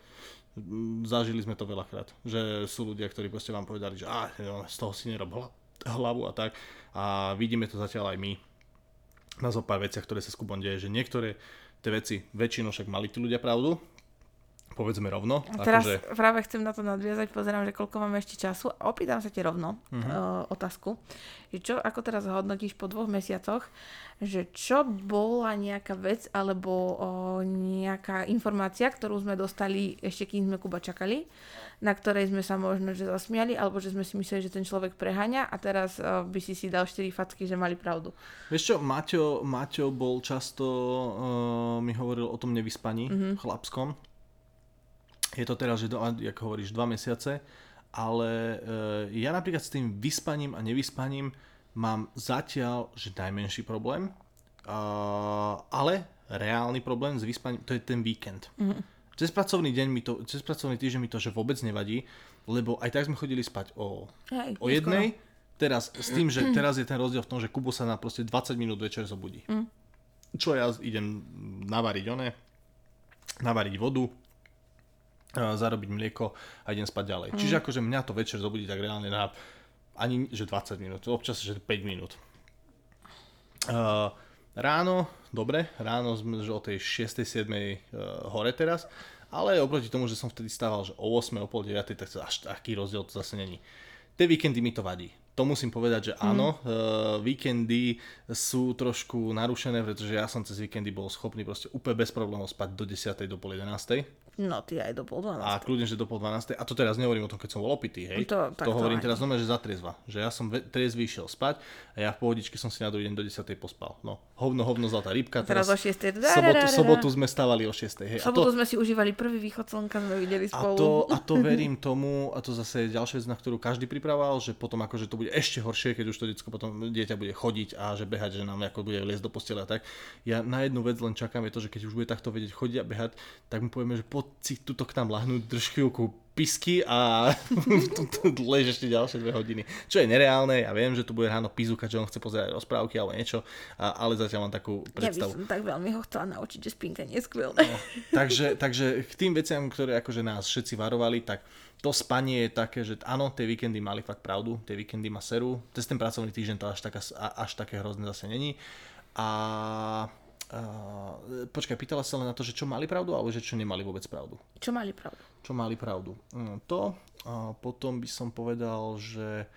Speaker 1: Zažili sme to veľakrát. Že sú ľudia, ktorí proste vám povedali, že a, z toho si nerob hlavu a tak. A vidíme to zatiaľ aj my na zo pár veciach, ktoré sa s Kubom deje, že niektoré tie veci, väčšinou však mali tí ľudia pravdu, povedzme rovno.
Speaker 2: A teraz akože... práve chcem na to nadviazať, pozerám, že koľko máme ešte času a opýtam sa ti rovno uh-huh. uh, otázku. Že čo, ako teraz hodnotíš po dvoch mesiacoch, že čo bola nejaká vec alebo uh, nejaká informácia, ktorú sme dostali ešte kým sme Kuba čakali, na ktorej sme sa možno že zasmiali, alebo že sme si mysleli, že ten človek preháňa a teraz uh, by si si dal 4 facky, že mali pravdu.
Speaker 1: Vieš čo, Maťo, Maťo bol často, uh, mi hovoril o tom nevyspaní uh-huh. chlapskom, je to teraz, že do, ako hovoríš, dva mesiace, ale e, ja napríklad s tým vyspaním a nevyspaním mám zatiaľ, že najmenší problém, e, ale reálny problém s vyspaním, to je ten víkend. Mm. Cez pracovný deň mi to, cez pracovný týždeň mi to, že vôbec nevadí, lebo aj tak sme chodili spať o, Hej, o jednej, teraz s tým, že teraz je ten rozdiel v tom, že Kubo sa na proste 20 minút večer zobudí. Mm. Čo ja idem navariť one, navariť vodu, zarobiť mlieko a idem spať ďalej. Mm. Čiže akože mňa to večer zobudí tak reálne na ani že 20 minút, občas že 5 minút. Uh, ráno, dobre, ráno sme že o tej 6. 7. Uh, hore teraz, ale oproti tomu, že som vtedy stával že o 8. o pol 9. tak až taký rozdiel to zase není. Tie víkendy mi to vadí. To musím povedať, že áno, mm. uh, víkendy sú trošku narušené, pretože ja som cez víkendy bol schopný proste úplne bez problémov spať do 10. do pol 11.
Speaker 2: No, ty aj do pol 12.
Speaker 1: A kľudne, že do pol 12. A to teraz nehovorím o tom, keď som bol opitý, hej. To, to hovorím teraz znamená, že zatriezva. Že ja som triezvy išiel spať a ja v pohodičke som si na druhý deň do 10. pospal. No, hovno, hovno, zlatá rybka.
Speaker 2: Teraz, teraz o 6.
Speaker 1: Sobotu, sobotu sme stávali o 6. Hej.
Speaker 2: Sobotu to, sme si užívali prvý východ slnka, sme videli spolu.
Speaker 1: A to, a to verím tomu, a to zase je ďalšia vec, na ktorú každý pripravoval, že potom akože to bude ešte horšie, keď už to detsko potom dieťa bude chodiť a že behať, že nám ako bude liesť do postele a tak. Ja na jednu vec len čakám, je to, že keď už bude takto vedieť chodiť a behať, tak mu povieme, že poď si tuto k nám lahnúť, drž chvíľku pisky a lež ešte ďalšie dve hodiny. Čo je nereálne, ja viem, že tu bude ráno pizúkať, že on chce pozerať rozprávky alebo niečo, a, ale zatiaľ mám takú predstavu.
Speaker 2: Ja by som tak veľmi ho chcela naučiť, že spinka nie je skvelé. No,
Speaker 1: takže, takže k tým veciam, ktoré akože nás všetci varovali, tak to spanie je také, že áno, tie víkendy mali fakt pravdu, tie víkendy ma serú, cez ten pracovný týždeň to až, taká, až také hrozné zase není. A Uh, počkaj, pýtala sa len na to, že čo mali pravdu, alebo že čo nemali vôbec pravdu?
Speaker 2: Čo mali pravdu?
Speaker 1: Čo mali pravdu. To. Potom by som povedal, že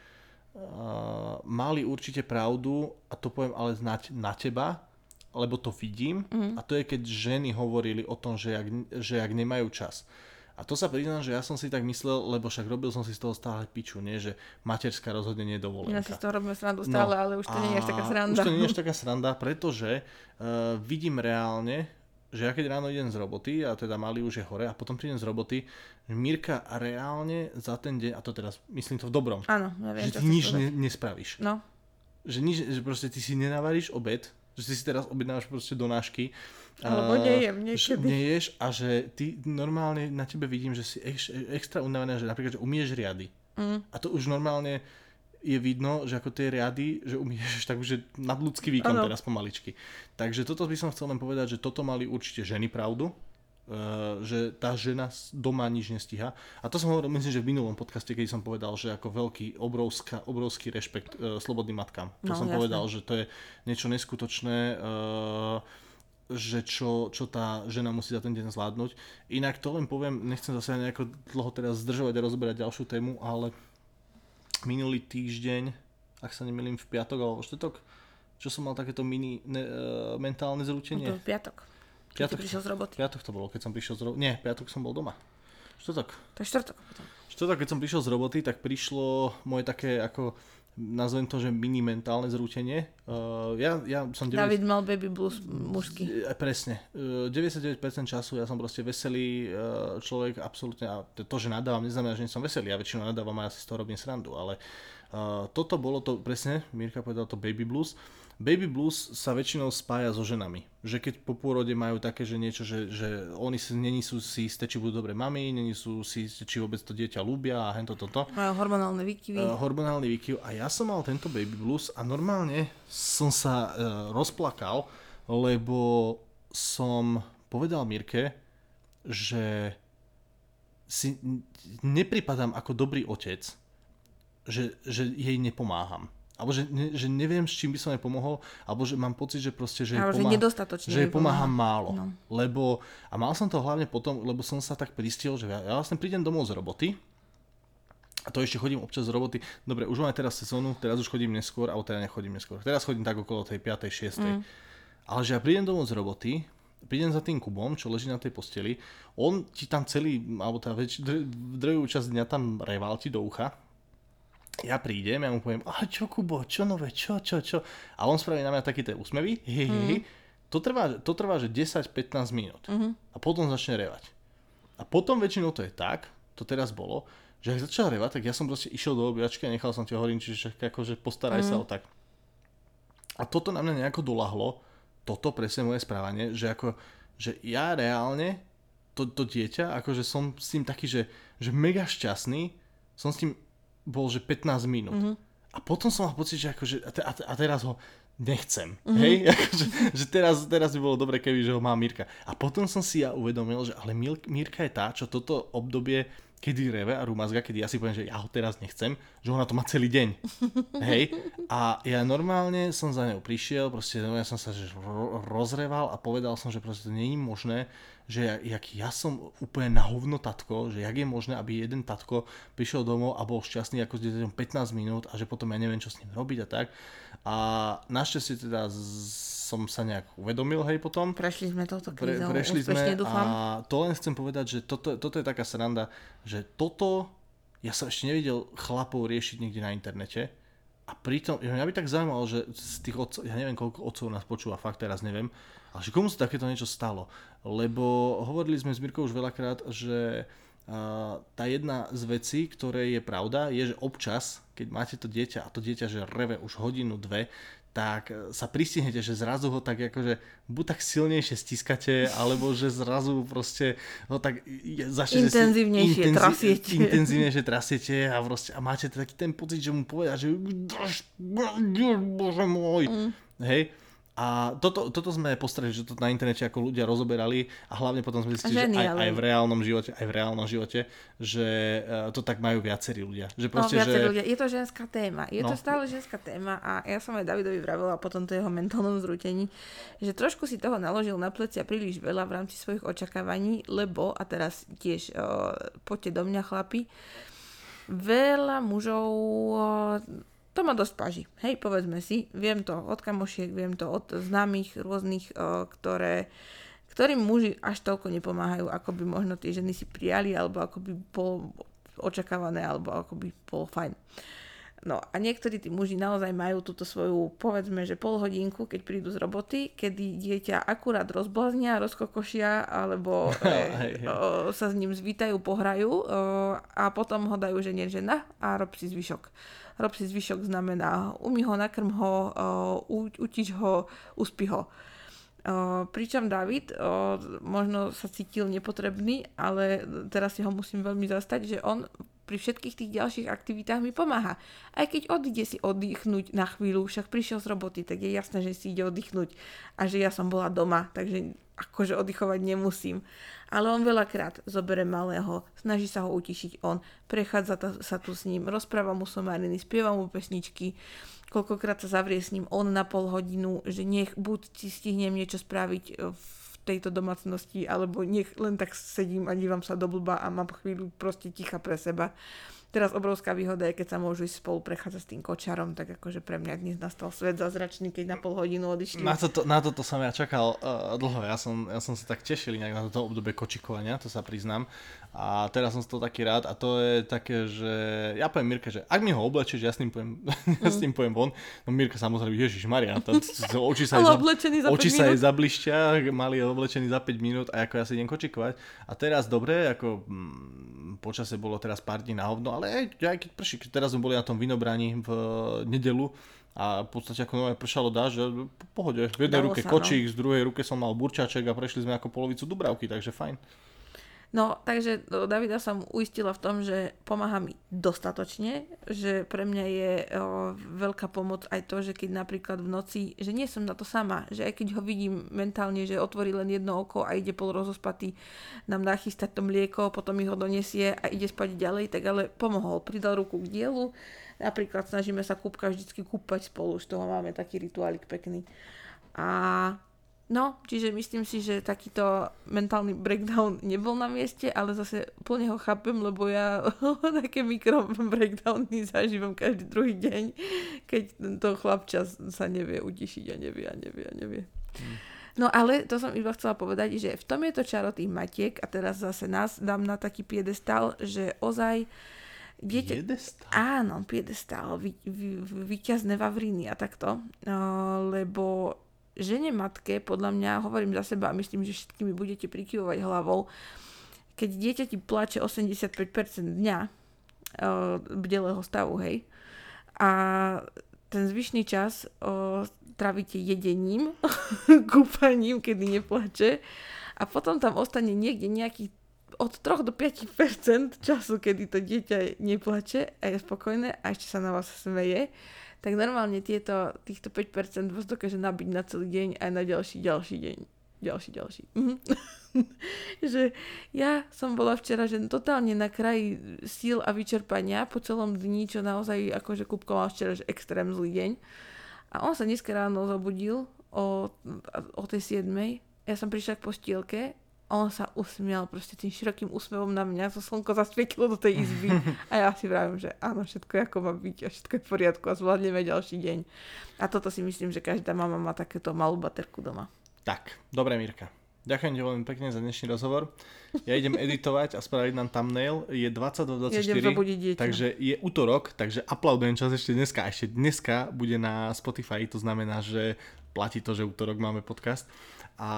Speaker 1: mali určite pravdu, a to poviem ale na, na teba, lebo to vidím, mm. a to je keď ženy hovorili o tom, že jak, že jak nemajú čas. A to sa priznám, že ja som si tak myslel, lebo však robil som si z toho stále piču, nie? že materská rozhodne nie je dovolenka.
Speaker 2: Ja si z toho robím srandu stále, no, ale už to nie je až taká sranda.
Speaker 1: Už to nie je až taká sranda, pretože uh, vidím reálne, že ja keď ráno idem z roboty, a teda malý už je hore, a potom prídem z roboty, Mirka reálne za ten deň, a to teraz myslím to v dobrom,
Speaker 2: Áno, ja viem,
Speaker 1: že ty nič ne, nespravíš.
Speaker 2: No.
Speaker 1: Že, nič, že proste ty si nenavaríš obed, že si si teraz objednáš proste do nášky.
Speaker 2: Alebo nejem niekedy.
Speaker 1: Neješ a že ty normálne na tebe vidím, že si ex, extra unavená, že napríklad, že umieš riady. Mm. A to už normálne je vidno, že ako tie riady, že umieš tak už nadľudský výkon ano. teraz pomaličky. Takže toto by som chcel len povedať, že toto mali určite ženy pravdu, Uh, že tá žena doma nič nestíha. A to som hovoril, myslím, že v minulom podcaste, keď som povedal, že ako veľký, obrovská, obrovský rešpekt uh, slobodným matkám. To no, som jasne. povedal, že to je niečo neskutočné, uh, že čo, čo tá žena musí za ten deň zvládnuť. Inak to len poviem, nechcem zase nejako dlho teraz zdržovať a rozoberať ďalšiu tému, ale minulý týždeň, ak sa nemýlim v piatok alebo v štetok, čo som mal takéto mini ne, uh, mentálne zrútenie.
Speaker 2: No to v piatok. Piatok, prišiel z roboty.
Speaker 1: Piatok to bolo, keď som prišiel z roboty. Nie, piatok som bol doma. Štvrtok.
Speaker 2: To je štvrtok potom.
Speaker 1: Štvrtok, keď som prišiel z roboty, tak prišlo moje také ako nazvem to, že mini mentálne zrútenie. Uh, ja, ja som
Speaker 2: 9... David mal baby blues mužský.
Speaker 1: Uh, presne. Uh, 99% času ja som proste veselý uh, človek, absolútne. A to, že nadávam, neznamená, že nie som veselý. Ja väčšinou nadávam a ja si z toho robím srandu. Ale uh, toto bolo to, presne, Mirka povedal to baby blues. Uh, Baby blues sa väčšinou spája so ženami. Že keď po pôrode majú také, že niečo, že, že oni si, není sú si isté, či budú dobré mami, není sú si isté, či vôbec to dieťa ľúbia a hento toto.
Speaker 2: Majú hormonálne výkyvy. Uh,
Speaker 1: hormonálny výkyv. A ja som mal tento baby blues a normálne som sa uh, rozplakal, lebo som povedal Mirke, že si nepripadám ako dobrý otec, že, že jej nepomáham alebo že, ne, že neviem, s čím by som jej pomohol, alebo že mám pocit, že proste, že,
Speaker 2: ale pomáha, že,
Speaker 1: že jej pomáham málo. No. Lebo, a mal som to hlavne potom, lebo som sa tak pristihol, že ja, ja vlastne prídem domov z roboty, a to ešte chodím občas z roboty. Dobre, už máme teraz sezónu, teraz už chodím neskôr, alebo teda nechodím neskôr. Teraz chodím tak okolo tej 5. 6. Mm. Ale že ja prídem domov z roboty, prídem za tým Kubom, čo leží na tej posteli, on ti tam celý, alebo tá väč, druhú časť dňa tam reval ti do ucha, ja prídem, ja mu poviem, a čo Kubo, čo nové, čo, čo, čo. A on spraví na mňa taký ten úsmevy, hi, hi, hi. Mm. To trvá, to trvá, že 10-15 minút. Mm-hmm. A potom začne revať. A potom väčšinou to je tak, to teraz bolo, že ak začal revať, tak ja som proste išiel do obývačky a nechal som ťa hovorím, čiže akože postaraj mm. sa o tak. A toto na mňa nejako dolahlo, toto presne moje správanie, že ako, že ja reálne to, to dieťa, akože som s tým taký, že, že mega šťastný, som s tým bol, že 15 minút. Mm-hmm. A potom som mal pocit, že akože, a, te, a, a teraz ho nechcem. Mm-hmm. Hej? Akože, že teraz, teraz by bolo dobre, keby že ho má Mirka. A potom som si ja uvedomil, že ale Mirka je tá, čo toto obdobie kedy reve a rumazga, kedy ja si poviem, že ja ho teraz nechcem, že ona to má celý deň. Hej? A ja normálne som za ňou prišiel, proste ja som sa že rozreval a povedal som, že proste to je možné, že jak ja som úplne na hovno tatko, že jak je možné, aby jeden tatko prišiel domov a bol šťastný ako s dieťaťom 15 minút a že potom ja neviem, čo s ním robiť a tak. A našťastie teda som sa nejak uvedomil, hej, potom.
Speaker 2: Prešli sme toto krízou, Pre, prešli sme dúfam.
Speaker 1: a to len chcem povedať, že toto, toto je taká sranda, že toto ja som ešte nevidel chlapov riešiť niekde na internete a pritom, mňa by tak zaujímalo, že z tých otcov, ja neviem koľko otcov nás počúva, fakt teraz neviem, ale že komu sa takéto niečo stalo? Lebo hovorili sme s Mirkou už veľakrát, že tá jedna z vecí, ktoré je pravda, je, že občas, keď máte to dieťa a to dieťa, že reve už hodinu, dve, tak sa pristihnete, že zrazu ho tak akože buď tak silnejšie stiskate, alebo že zrazu proste ho tak
Speaker 2: začnete intenzívnejšie intenzi- trasiete.
Speaker 1: Intenzívnejšie trasiete a, proste, a máte taký ten pocit, že mu povedať, že bože môj, mm. hej, A toto, toto sme postrehli, že to na internete ako ľudia rozoberali a hlavne potom sme zistili, že aj, aj, v reálnom živote, aj v reálnom živote, že uh, to tak majú viacerí ľudia. Že
Speaker 2: No,
Speaker 1: proste,
Speaker 2: viacerí
Speaker 1: že...
Speaker 2: ľudia. Je to ženská téma. Je
Speaker 1: No.
Speaker 2: to stále ženská téma a ja som aj Davidovi vravela po tomto jeho mentálnom zrútení, že trošku si toho naložil na plecia príliš veľa v rámci svojich očakávaní, lebo, a teraz tiež uh, poďte do mňa chlapi, veľa mužov uh, to ma dosť páži. Hej, povedzme si, viem to od kamošiek, viem to od známych rôznych, uh, ktoré ktorým muži až toľko nepomáhajú, ako by možno tie ženy si prijali, alebo ako by bolo očakávané, alebo ako by bolo fajn. No a niektorí tí muži naozaj majú túto svoju, povedzme, že pol hodinku, keď prídu z roboty, kedy dieťa akurát rozblaznia, rozkokošia, alebo e, o, sa s ním zvítajú, pohrajú o, a potom ho dajú žene žena a rob si zvyšok. Rob si zvyšok znamená umy ho, nakrm ho, utič ho, uspí ho. Pričom David možno sa cítil nepotrebný, ale teraz si ho musím veľmi zastať, že on pri všetkých tých ďalších aktivitách mi pomáha. Aj keď odíde si oddychnúť na chvíľu, však prišiel z roboty, tak je jasné, že si ide oddychnúť a že ja som bola doma, takže akože oddychovať nemusím. Ale on veľakrát zobere malého, snaží sa ho utišiť on, prechádza ta, sa tu s ním, rozpráva mu somariny, spieva mu pesničky, koľkokrát sa zavrie s ním on na pol hodinu, že nech buď si stihnem niečo spraviť e, v tejto domácnosti, alebo nech len tak sedím a dívam sa do blba a mám chvíľu proste ticha pre seba. Teraz obrovská výhoda je, keď sa môžu ísť spolu prechádzať s tým kočarom, tak akože pre mňa dnes nastal svet zázračný, keď na pol hodinu odišli.
Speaker 1: Na toto, na toto som ja čakal uh, dlho, ja som, ja som sa tak tešil nejak na toto obdobie kočikovania, to sa priznám. A teraz som z toho taký rád a to je také, že ja poviem Mirke, že ak mi ho oblečíš, ja s ním poviem, ja s tým poviem von. No Mirka samozrejme, Ježiš Maria, to, oči sa za- oči
Speaker 2: 5
Speaker 1: sa jej zablišťa, mali je oblečený za 5 minút a ako ja si idem kočikovať. A teraz dobre, ako mm, počase bolo teraz pár dní na hovno, ale aj, aj keď prší, teraz sme boli na tom vinobraní v eh, nedelu, a v podstate ako nové pršalo dážď, pohode. V jednej
Speaker 2: Dalo
Speaker 1: ruke
Speaker 2: sa, no.
Speaker 1: kočík, z druhej ruke som mal burčaček a prešli sme ako polovicu Dubravky, takže fajn.
Speaker 2: No, takže no, Davida som uistila v tom, že pomáha mi dostatočne, že pre mňa je o, veľká pomoc aj to, že keď napríklad v noci, že nie som na to sama, že aj keď ho vidím mentálne, že otvorí len jedno oko a ide pol rozospatý nám nachystať to mlieko, potom mi ho donesie a ide spať ďalej, tak ale pomohol, pridal ruku k dielu, napríklad snažíme sa kúpka vždycky kúpať spolu, z toho máme taký rituálik pekný. A No, čiže myslím si, že takýto mentálny breakdown nebol na mieste, ale zase plne ho chápem, lebo ja také mikro breakdowny zažívam každý druhý deň, keď tento chlapčas sa nevie utišiť a nevie a nevie a nevie. No ale to som iba chcela povedať, že v tom je to čaro tých matiek a teraz zase nás dám na taký piedestal, že ozaj dieťa...
Speaker 1: Piedestal.
Speaker 2: Áno, piedestál, vy, vy, vyťazné vavriny a takto, uh, lebo žene matke, podľa mňa, hovorím za seba a myslím, že všetkými budete prikyvovať hlavou, keď dieťa ti plače 85% dňa uh, bdelého stavu, hej, a ten zvyšný čas uh, trávite jedením, kúpaním, kedy neplače a potom tam ostane niekde nejakých od 3 do 5% času, kedy to dieťa neplače a je spokojné a ešte sa na vás smeje, tak normálne tieto, týchto 5% vás dokáže nabiť na celý deň aj na ďalší, ďalší deň. Ďalší, ďalší. Mhm. že ja som bola včera že totálne na kraji síl a vyčerpania po celom dni, čo naozaj akože Kupko mal včera že extrém zlý deň. A on sa dneska ráno zobudil o, o tej 7. Ja som prišla k postielke on sa usmial proste tým širokým úsmevom na mňa, to slnko zasvietilo do tej izby a ja si vravím, že áno, všetko je ako má byť a všetko je v poriadku a zvládneme ďalší deň. A toto si myslím, že každá mama má takéto malú baterku doma.
Speaker 1: Tak, dobre Mirka. Ďakujem ti veľmi pekne za dnešný rozhovor. Ja idem editovať a spraviť nám thumbnail. Je 22.24,
Speaker 2: Idem zobudiť dieťa.
Speaker 1: takže je útorok, takže aplaudujem čas ešte dneska. Ešte dneska bude na Spotify, to znamená, že platí to, že útorok máme podcast. A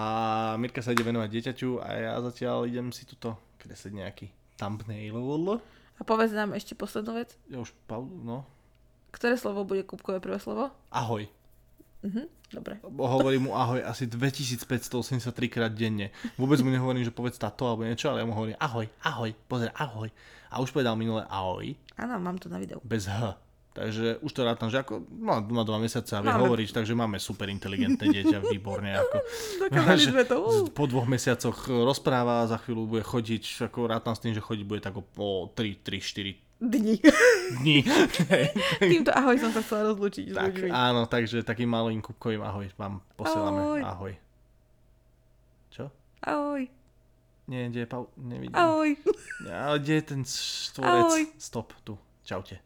Speaker 1: Mirka sa ide venovať dieťaťu a ja zatiaľ idem si tuto kresliť nejaký thumbnail.
Speaker 2: A povedz nám ešte poslednú vec.
Speaker 1: Ja už no.
Speaker 2: Ktoré slovo bude Kupkové prvé slovo?
Speaker 1: Ahoj.
Speaker 2: Mhm, dobre.
Speaker 1: Hovorím mu ahoj asi 2583 krát denne. Vôbec mu nehovorím, že povedz táto alebo niečo, ale ja mu hovorím ahoj, ahoj, pozri, ahoj. A už povedal minule ahoj,
Speaker 2: Áno, mám to na videu.
Speaker 1: bez H. Takže už to rátam, že ako má, má dva mesiace a vie
Speaker 2: Máme.
Speaker 1: hovoriť, takže máme super inteligentné dieťa, výborne. Ako,
Speaker 2: sme to.
Speaker 1: po dvoch mesiacoch rozpráva, za chvíľu bude chodiť, ako rátam s tým, že chodiť bude tak o, o 3, 3, 4
Speaker 2: Dni.
Speaker 1: dní.
Speaker 2: Týmto ahoj som sa chcela rozlúčiť s
Speaker 1: tak,
Speaker 2: ľuďmi.
Speaker 1: áno, takže takým malým kubkovým ahoj vám posielame.
Speaker 2: Ahoj.
Speaker 1: Ahoj. Čo?
Speaker 2: Ahoj.
Speaker 1: Nie, kde je Paul? Nevidím.
Speaker 2: Ahoj.
Speaker 1: Ale kde je ten stvorec?
Speaker 2: Ahoj.
Speaker 1: Stop, tu. Čaute.